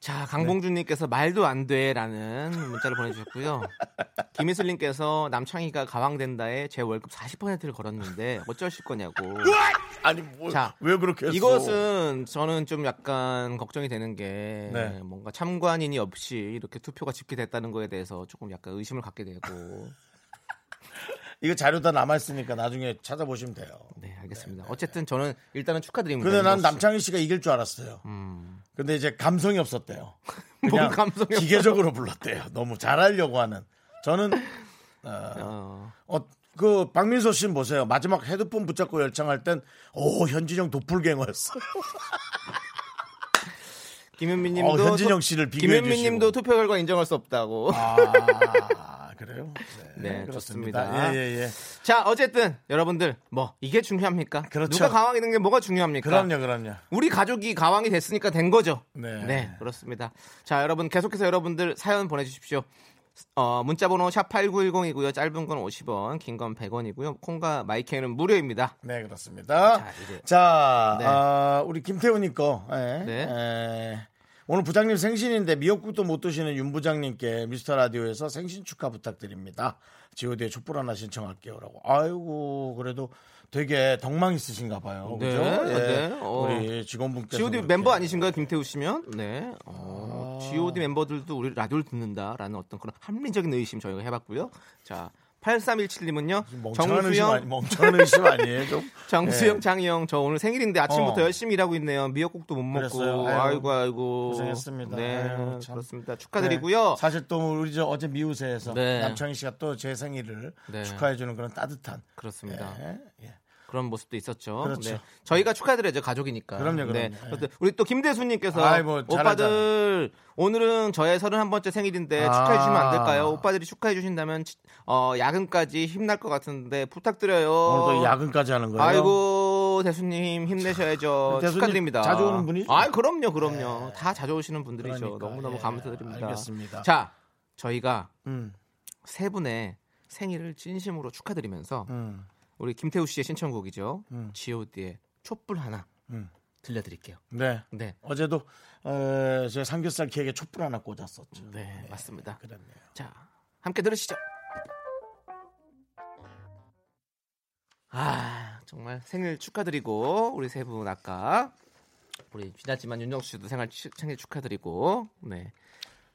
자, 강봉준님께서 말도 안 돼라는 문자를 보내주셨고요. 김희슬님께서 남창희가 가왕된다에 제 월급 40%를 걸었는데 어쩌실 거냐고. 아니, 뭐, 자, 왜 그렇게 했어? 이것은 저는 좀 약간 걱정이 되는 게 네. 뭔가 참관인이 없이 이렇게 투표가 집계됐다는 거에 대해서 조금 약간 의심을 갖게 되고. 이거 자료 다 남아있으니까 나중에 찾아보시면 돼요. 네, 알겠습니다. 어쨌든 저는 일단은 축하드립니다. 근데 난. 남창희 씨가 이길 줄 알았어요. 음. 근데 이제 감성이 없었대요. 뭔 그냥 감성이? 기계적으로 불렀대요. 너무 잘하려고 하는. 저는 어, 어, 그 박민서 씨는 보세요. 마지막 헤드폰 붙잡고 열창할 땐 오 현진영 도플갱어였어. 김현민님도 어, 현진영 투- 씨를 비교해 김현민님도 투표 결과 인정할 수 없다고. 아 그래요? 네, 그렇습니다. 좋습니다. 예예 예. 자, 어쨌든 여러분들 뭐 이게 중요합니까? 그렇죠. 누가 가왕이 된 게 뭐가 중요합니까? 그럼요, 그럼요. 우리 가족이 가왕이 됐으니까 된 거죠. 네. 그렇습니다. 자, 여러분 계속해서 여러분들 사연 보내주십시오. 어, 문자번호 샵 #8910이고요. 짧은 건 50원, 긴 건 100원이고요. 콩과 마이크는 무료입니다. 네 그렇습니다. 자, 자, 네. 아, 우리 김태훈님 거. 예. 네. 예. 오늘 부장님 생신인데 미역국도 못 드시는 윤 부장님께 미스터 라디오에서 생신 축하 부탁드립니다. G.O.D의 촛불 하나 신청할게요라고. 아이고 그래도 되게 덕망 있으신가 봐요. 네, 그죠? 예. 네, 어. 우리 직원분께서 G.O.D 그렇게. 멤버 아니신가요, 김태우 씨면? 네. 아. 어, G.O.D 멤버들도 우리 라디오를 듣는다라는 어떤 그런 합리적인 의심 저희가 해봤고요. 자, 8317님은요. 멍청한 의심 정수영, 아니, 멍청한 의심 아니에요? 좀. 정수영, 예. 장희영, 저 오늘 생일인데 아침부터 어. 열심히 일하고 있네요. 미역국도 못 먹고. 그랬어요? 아이고, 아이고. 고생했습니다. 네, 참. 그렇습니다. 축하드리고요. 네, 사실 또 우리 저 어제 미우새에서 네. 남창희 씨가 또 제 생일을 네. 축하해 주는 그런 따뜻한. 그렇습니다. 예, 예. 그런 모습도 있었죠. 그렇죠. 네. 저희가 축하드려야죠 가족이니까. 그럼요, 그럼요. 네. 예. 어쨌든 우리 또 김대수님께서 아이, 뭐, 오빠들 오늘은 저의 31번째 생일인데 아. 축하해 주시면 안 될까요? 오빠들이 축하해 주신다면 치- 어, 야근까지 힘날 것 같은데 부탁드려요. 오늘 또 야근까지 하는 거예요. 아이고 대수님 힘내셔야죠. 대수님 축하드립니다. 자주 오는 분이죠? 아, 그럼요, 그럼요. 다 자주 오시는 분들이죠. 그러니까, 너무 너무 예, 감사드립니다. 알겠습니다. 자, 저희가 음, 세 분의 생일을 진심으로 축하드리면서 음. 우리 김태우 씨의 신청곡이죠. 음. G.O.D의 촛불 하나 음. 들려드릴게요. 네. 네, 어제도 어, 제 삼겹살 케이크에 촛불 하나 꽂았었죠. 네, 맞습니다. 그랬네요. 자, 함께 들으시죠. 아, 정말 생일 축하드리고 우리 세 분 아까 우리 지났지만 윤정수 씨도 생일 축하드리고 네,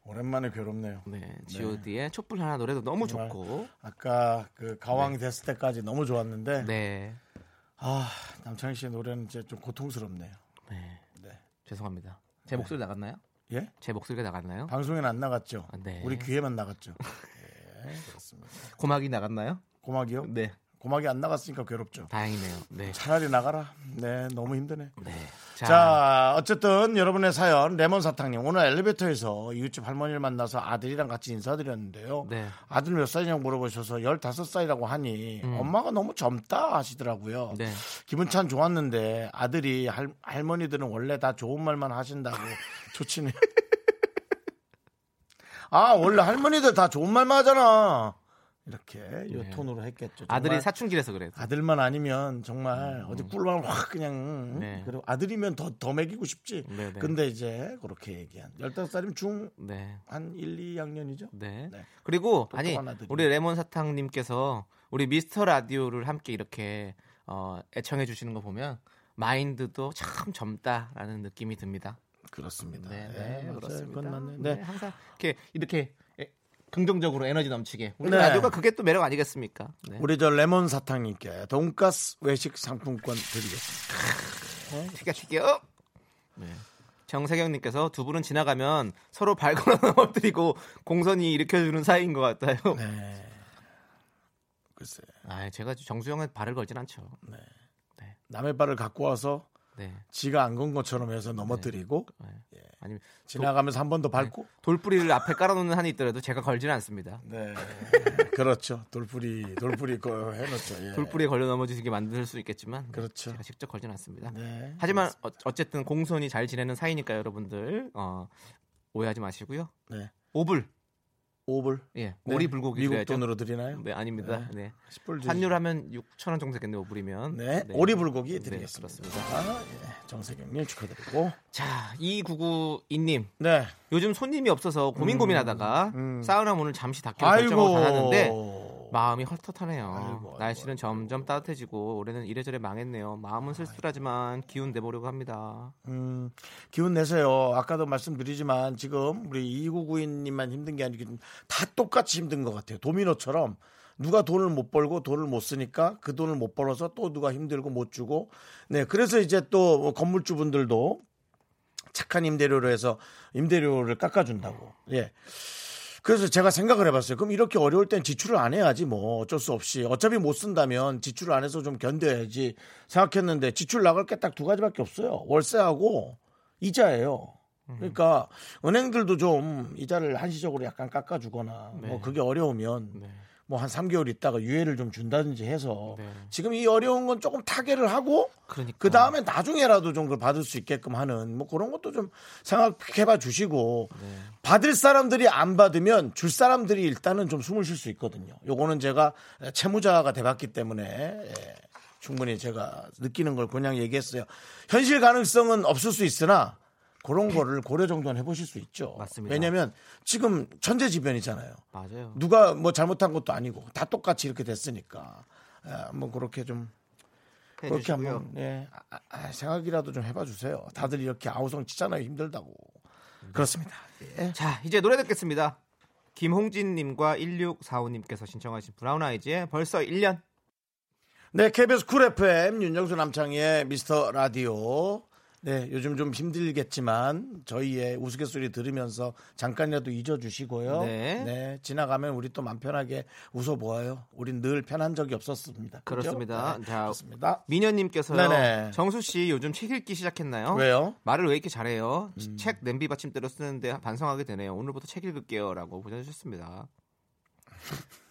오랜만에 괴롭네요. 네, G.O.D의 촛불 하나 노래도 너무. 좋고, 아까 그 가왕이 됐을 때까지 너무 좋았는데 네, 아 남창희 씨의 노래는 이제 좀 고통스럽네요. 네, 네. 죄송합니다. 제 목소리 나갔나요? 예? 제 목소리가 나갔나요? 방송에는 안 나갔죠. 아, 네. 우리 귀에만 나갔죠. 예, 그렇습니다. 고막이 나갔나요? 고막이요? 네, 고막이 안 나갔으니까 괴롭죠. 다행이네요. 네, 차라리 나가라. 네, 너무 힘드네. 네. 자, 어쨌든 여러분의 사연 레몬 사탕님 오늘 엘리베이터에서 이웃집 할머니를 만나서 아들이랑 같이 인사드렸는데요. 네. 아들 몇 살이냐고 물어보셔서 15살이라고 하니 엄마가 너무 젊다 하시더라고요. 음. 네. 기분 참 좋았는데 아들이 할, 할머니들은 원래 다 좋은 말만 하신다고 좋지네. 아, 원래 할머니들 다 좋은 말만 하잖아. 이렇게 이 네. 톤으로 했겠죠. 아들이 사춘기라서 그래요. 아들만 아니면 정말 어디 꿀만 확 그냥 네. 그리고 아들이면 더 더 먹이고 싶지. 네, 네. 근데 이제 그렇게 얘기한 15살이면 중 네. 한 1, 2학년이죠? 네. 네. 그리고 아니 아들이. 우리 레몬 사탕 님께서 우리 미스터 라디오를 함께 이렇게 어, 애청해 주시는 거 보면 마인드도 참 젊다라는 느낌이 듭니다. 그렇습니다. 네, 예, 네, 맞아요. 그렇습니다. 네. 네. 항상 이렇게 이렇게 에- 긍정적으로 에너지 넘치게 우리 네. 라디오가 그게 또 매력 아니겠습니까? 네. 우리 저 레몬 사탕님께 돈가스 외식 상품권 드리겠습니다. 튀겨 튀겨. 네. 정세경님께서 두 분은 지나가면 서로 발걸어 넘어뜨리고 공선이 일으켜주는 사이인 것 같아요. 네. 글쎄 아, 제가 정수영의 발을 걸진 않죠. 남의 발을 갖고 와서 네. 지가 안 건 것처럼 해서 넘어뜨리고 네. 아니면 지나가면서 한 번 더 밟고 돌뿌리를 앞에 깔아놓는 한이 있더라도 제가 걸지는 않습니다. 네. 그렇죠. 돌풀이 돌풀이 거 해놓죠. 예. 돌뿌리에 걸려 넘어지게 만들 수 있겠지만 그렇죠. 제가 직접 걸진 않습니다. 네. 하지만 어, 어쨌든 공손히 잘 지내는 사이니까 여러분들 어, 오해하지 마시고요. 네. 오불 오불 예 네. 오리 불고기 미국 드려야죠. 돈으로 드리나요? 네 아닙니다. 네. 10불 주시- 환율 하면 6천 원 정도 되겠네요. 오불이면. 네. 오리 불고기 네, 드리겠습니다. 아, 예. 정세경님 축하드리고 자, 2992님. 네. 요즘 손님이 없어서 고민 고민하다가 음. 사우나 문을 잠시 닫기로 결정을 받았는데. 마음이 헐떡하네요. 아이고, 아이고, 날씨는 점점 따뜻해지고 올해는 이래저래 망했네요. 마음은 쓸쓸하지만 기운 내보려고 합니다. 음, 기운 내세요. 아까도 말씀드리지만 지금 우리 2992님만 힘든 게 아니고 다 똑같이 힘든 것 같아요. 도미노처럼 누가 돈을 못 벌고 돈을 못 쓰니까 그 돈을 못 벌어서 또 누가 힘들고 못 주고 네 그래서 이제 또뭐 건물주분들도 착한 임대료로 해서 임대료를 깎아준다고 예 그래서 제가 생각을 해봤어요. 그럼 이렇게 어려울 땐 지출을 안 해야지 뭐 어쩔 수 없이 어차피 못 쓴다면 지출을 안 해서 좀 견뎌야지 생각했는데 지출 나갈 게 딱 두 가지밖에 없어요. 월세하고 이자예요. 그러니까 은행들도 좀 이자를 한시적으로 약간 깎아주거나 뭐 그게 어려우면 네. 뭐 한 3개월 있다가 유예를 좀 준다든지 해서 네. 지금 이 어려운 건 조금 타개를 하고. 그 다음에 나중에라도 좀 그걸 받을 수 있게끔 하는 뭐 그런 것도 좀 생각해봐 주시고 네. 받을 사람들이 안 받으면 줄 사람들이 일단은 좀 숨을 쉴 수 있거든요. 요거는 제가 채무자가 돼봤기 때문에 예, 충분히 제가 느끼는 걸 그냥 얘기했어요. 현실 가능성은 없을 수 있으나 그런 거를 고려 정도는 해보실 수 있죠. 맞습니다. 왜냐하면 지금 천재지변이잖아요. 맞아요. 누가 뭐 잘못한 것도 아니고 다 똑같이 이렇게 됐으니까 예, 뭐 그렇게 좀 그렇게 해주시고요. 한번 예, 아, 아, 생각이라도 좀 해봐 주세요. 다들 이렇게 아우성 치잖아요 힘들다고 그렇습니다. 예. 자, 이제 노래 듣겠습니다. 김홍진님과 1645님께서 신청하신 브라운 아이즈의 벌써 1년. 네, KBS Cool FM 윤정수 남창희의 미스터 라디오. 네, 요즘 좀 힘들겠지만 저희의 우스갯소리 들으면서 잠깐이라도 잊어주시고요. 네. 지나가면 우리 또 맘 편하게 웃어보아요. 우린 늘 편한 적이 없었습니다. 그렇습니다. 네, 자, 그렇습니다. 민현님께서요. 네네. 정수 씨 요즘 책 읽기 시작했나요? 왜요? 말을 왜 이렇게 잘해요? 음. 책 냄비 받침대로 쓰는데 반성하게 되네요. 오늘부터 책 읽을게요라고 보내주셨습니다.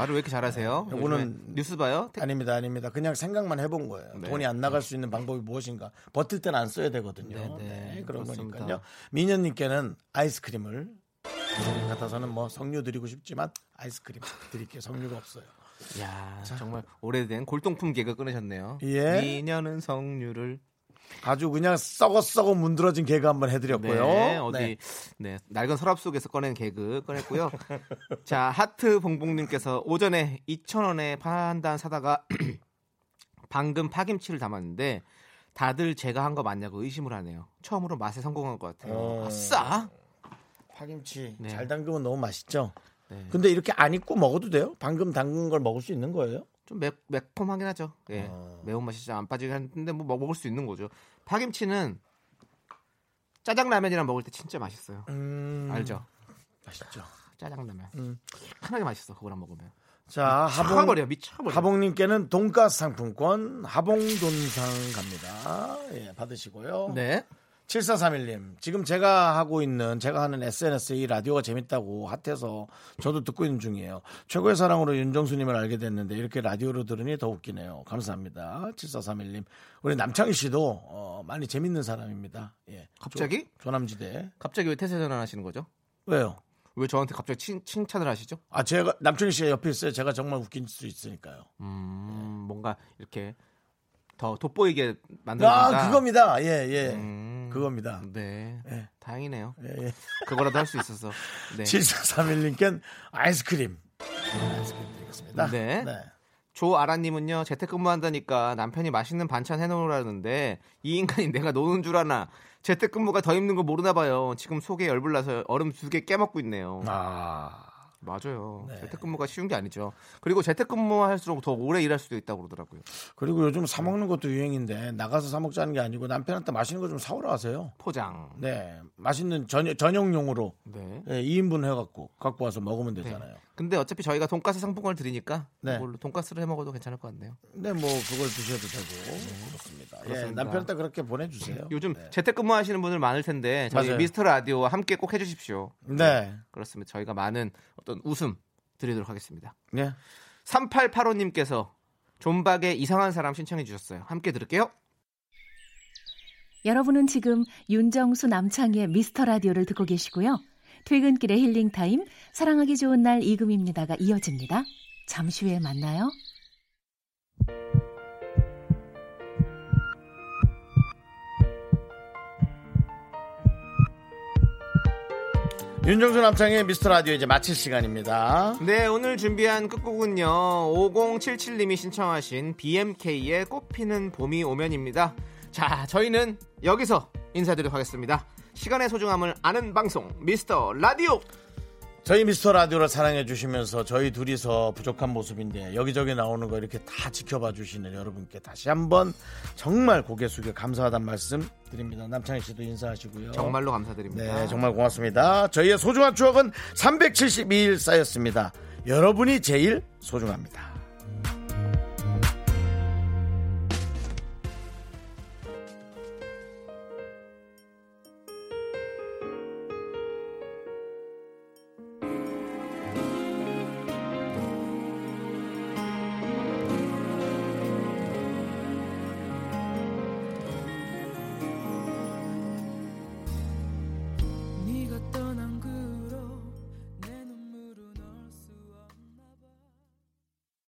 말을 왜 이렇게 잘하세요? 요거는- 요즘에 뉴스 봐요? 테- 아닙니다, 아닙니다. 그냥 생각만 해본 거예요. 네. 돈이 안 나갈 수 있는 방법이 무엇인가. 버틸 땐안 써야 되거든요. 네, 네. 네, 그런 그렇습니다. 거니까요. 민현님께는 아이스크림을 요즘 같아서는 뭐 석류 드리고 싶지만 아이스크림 드릴게요. 석류가 없어요. 야 정말 오래된 골동품 개그 끊으셨네요. 예. 미녀는 성류를 아주 그냥 썩어 썩어 문드러진 개그 한번 해드렸고요. 네, 어디 네. 네. 낡은 서랍 속에서 꺼낸 개그 꺼냈고요. 자 하트 봉봉님께서 오전에 2천 원에 판단 사다가 방금 파김치를 담았는데 다들 제가 한 거 맞냐고 의심을 하네요. 처음으로 맛에 성공한 것 같아요. 어. 아싸! 파김치 네. 잘 담그면 너무 맛있죠. 네. 근데 이렇게 안 익고 먹어도 돼요? 방금 담근 걸 먹을 수 있는 거예요? 좀 매, 매콤하긴 하죠. 예. 어. 매운맛이 좀안 빠지긴 하는데 뭐 먹을 수 있는 거죠. 파김치는 짜장라면이랑 먹을 때 진짜 맛있어요. 음, 알죠? 맛있죠. 짜장라면. 음. 편하게 맛있어. 그거랑 먹으면. 자, 하봉, 미쳐버려. 미쳐버려. 하봉님께는 돈가스 상품권 하봉 돈상 갑니다. 예, 받으시고요. 네. 7431님, 지금 제가 하고 있는, 제가 하는 SNS에 이 라디오가 재밌다고 핫해서 저도 듣고 있는 중이에요. 최고의 사랑으로 윤정수님을 알게 됐는데 이렇게 라디오로 들으니 더 웃기네요. 감사합니다. 7431님. 우리 남창희 씨도 어, 많이 재밌는 사람입니다. 예. 갑자기? 조, 조남지대. 갑자기 왜 태세 전환하시는 거죠? 왜요? 왜 저한테 갑자기 칭, 칭찬을 하시죠? 아 제가 남창희 씨가 옆에 있어요. 제가 정말 웃긴 수 있으니까요. 음, 뭔가 이렇게 더 돋보이게 만들어준다. 아 그겁니다. 예 예. 음, 그겁니다. 네, 예. 다행이네요. 예, 예. 그거라도 할 수 있어서. 네. 7431님께 아이스크림. 네, 아이스크림 드리겠습니다. 네. 조아라님은요 재택근무한다니까 남편이 맛있는 반찬 해놓으라는데 이 인간이 내가 노는 줄 아나 재택근무가 더 힘든 거 모르나 봐요 지금 속에 열불 나서 얼음 두 개 깨먹고 있네요 아 맞아요 네. 재택근무가 쉬운 게 아니죠 그리고 재택근무할수록 더 오래 일할 수도 있다고 그러더라고요 그리고 요즘 사 먹는 것도 유행인데 나가서 사 먹자는 게 아니고 남편한테 맛있는 거 좀 사오라 하세요. 포장 네, 맛있는 전용, 전용용으로 네. 예, 2인분 해갖고 갖고 와서 먹으면 네. 되잖아요. 근데 어차피 저희가 돈가스 상품권을 드리니까 네. 그걸로 돈가스를 해 먹어도 괜찮을 것 같네요 근데 뭐 그걸 드셔도 되고 그렇습니다. 예, 그렇습니다. 남편한테 그렇게 보내주세요. 요즘 네. 재택근무 하시는 분들 많을 텐데 저희 맞아요. 미스터 라디오와 함께 꼭 해주십시오 네, 그렇습니다 저희가 많은 어떤 웃음 드리도록 하겠습니다 네. 3885님께서 존박의 이상한 사람 신청해 주셨어요. 함께 들을게요. 여러분은 지금 윤정수 남창희의 미스터 라디오를 듣고 계시고요. 퇴근길의 힐링 타임, 사랑하기 좋은 날 이금입니다가 이어집니다. 잠시 후에 만나요. 윤정수 남창의 미스터 라디오 이제 마칠 시간입니다. 네, 오늘 준비한 끝곡은요. 5077님이 신청하신 BMK의 꽃피는 봄이 오면입니다. 자, 저희는 여기서 인사드리도록 하겠습니다. 시간의 소중함을 아는 방송 미스터 라디오. 저희 미스터 라디오를 사랑해 주시면서 저희 둘이서 부족한 모습인데 여기저기 나오는 거 이렇게 다 지켜봐 주시는 여러분께 다시 한번 정말 고개 숙여 감사하다는 말씀 드립니다. 남창희 씨도 인사하시고요. 정말로 감사드립니다. 네, 정말 고맙습니다. 저희의 소중한 추억은 372일 쌓였습니다. 여러분이 제일 소중합니다.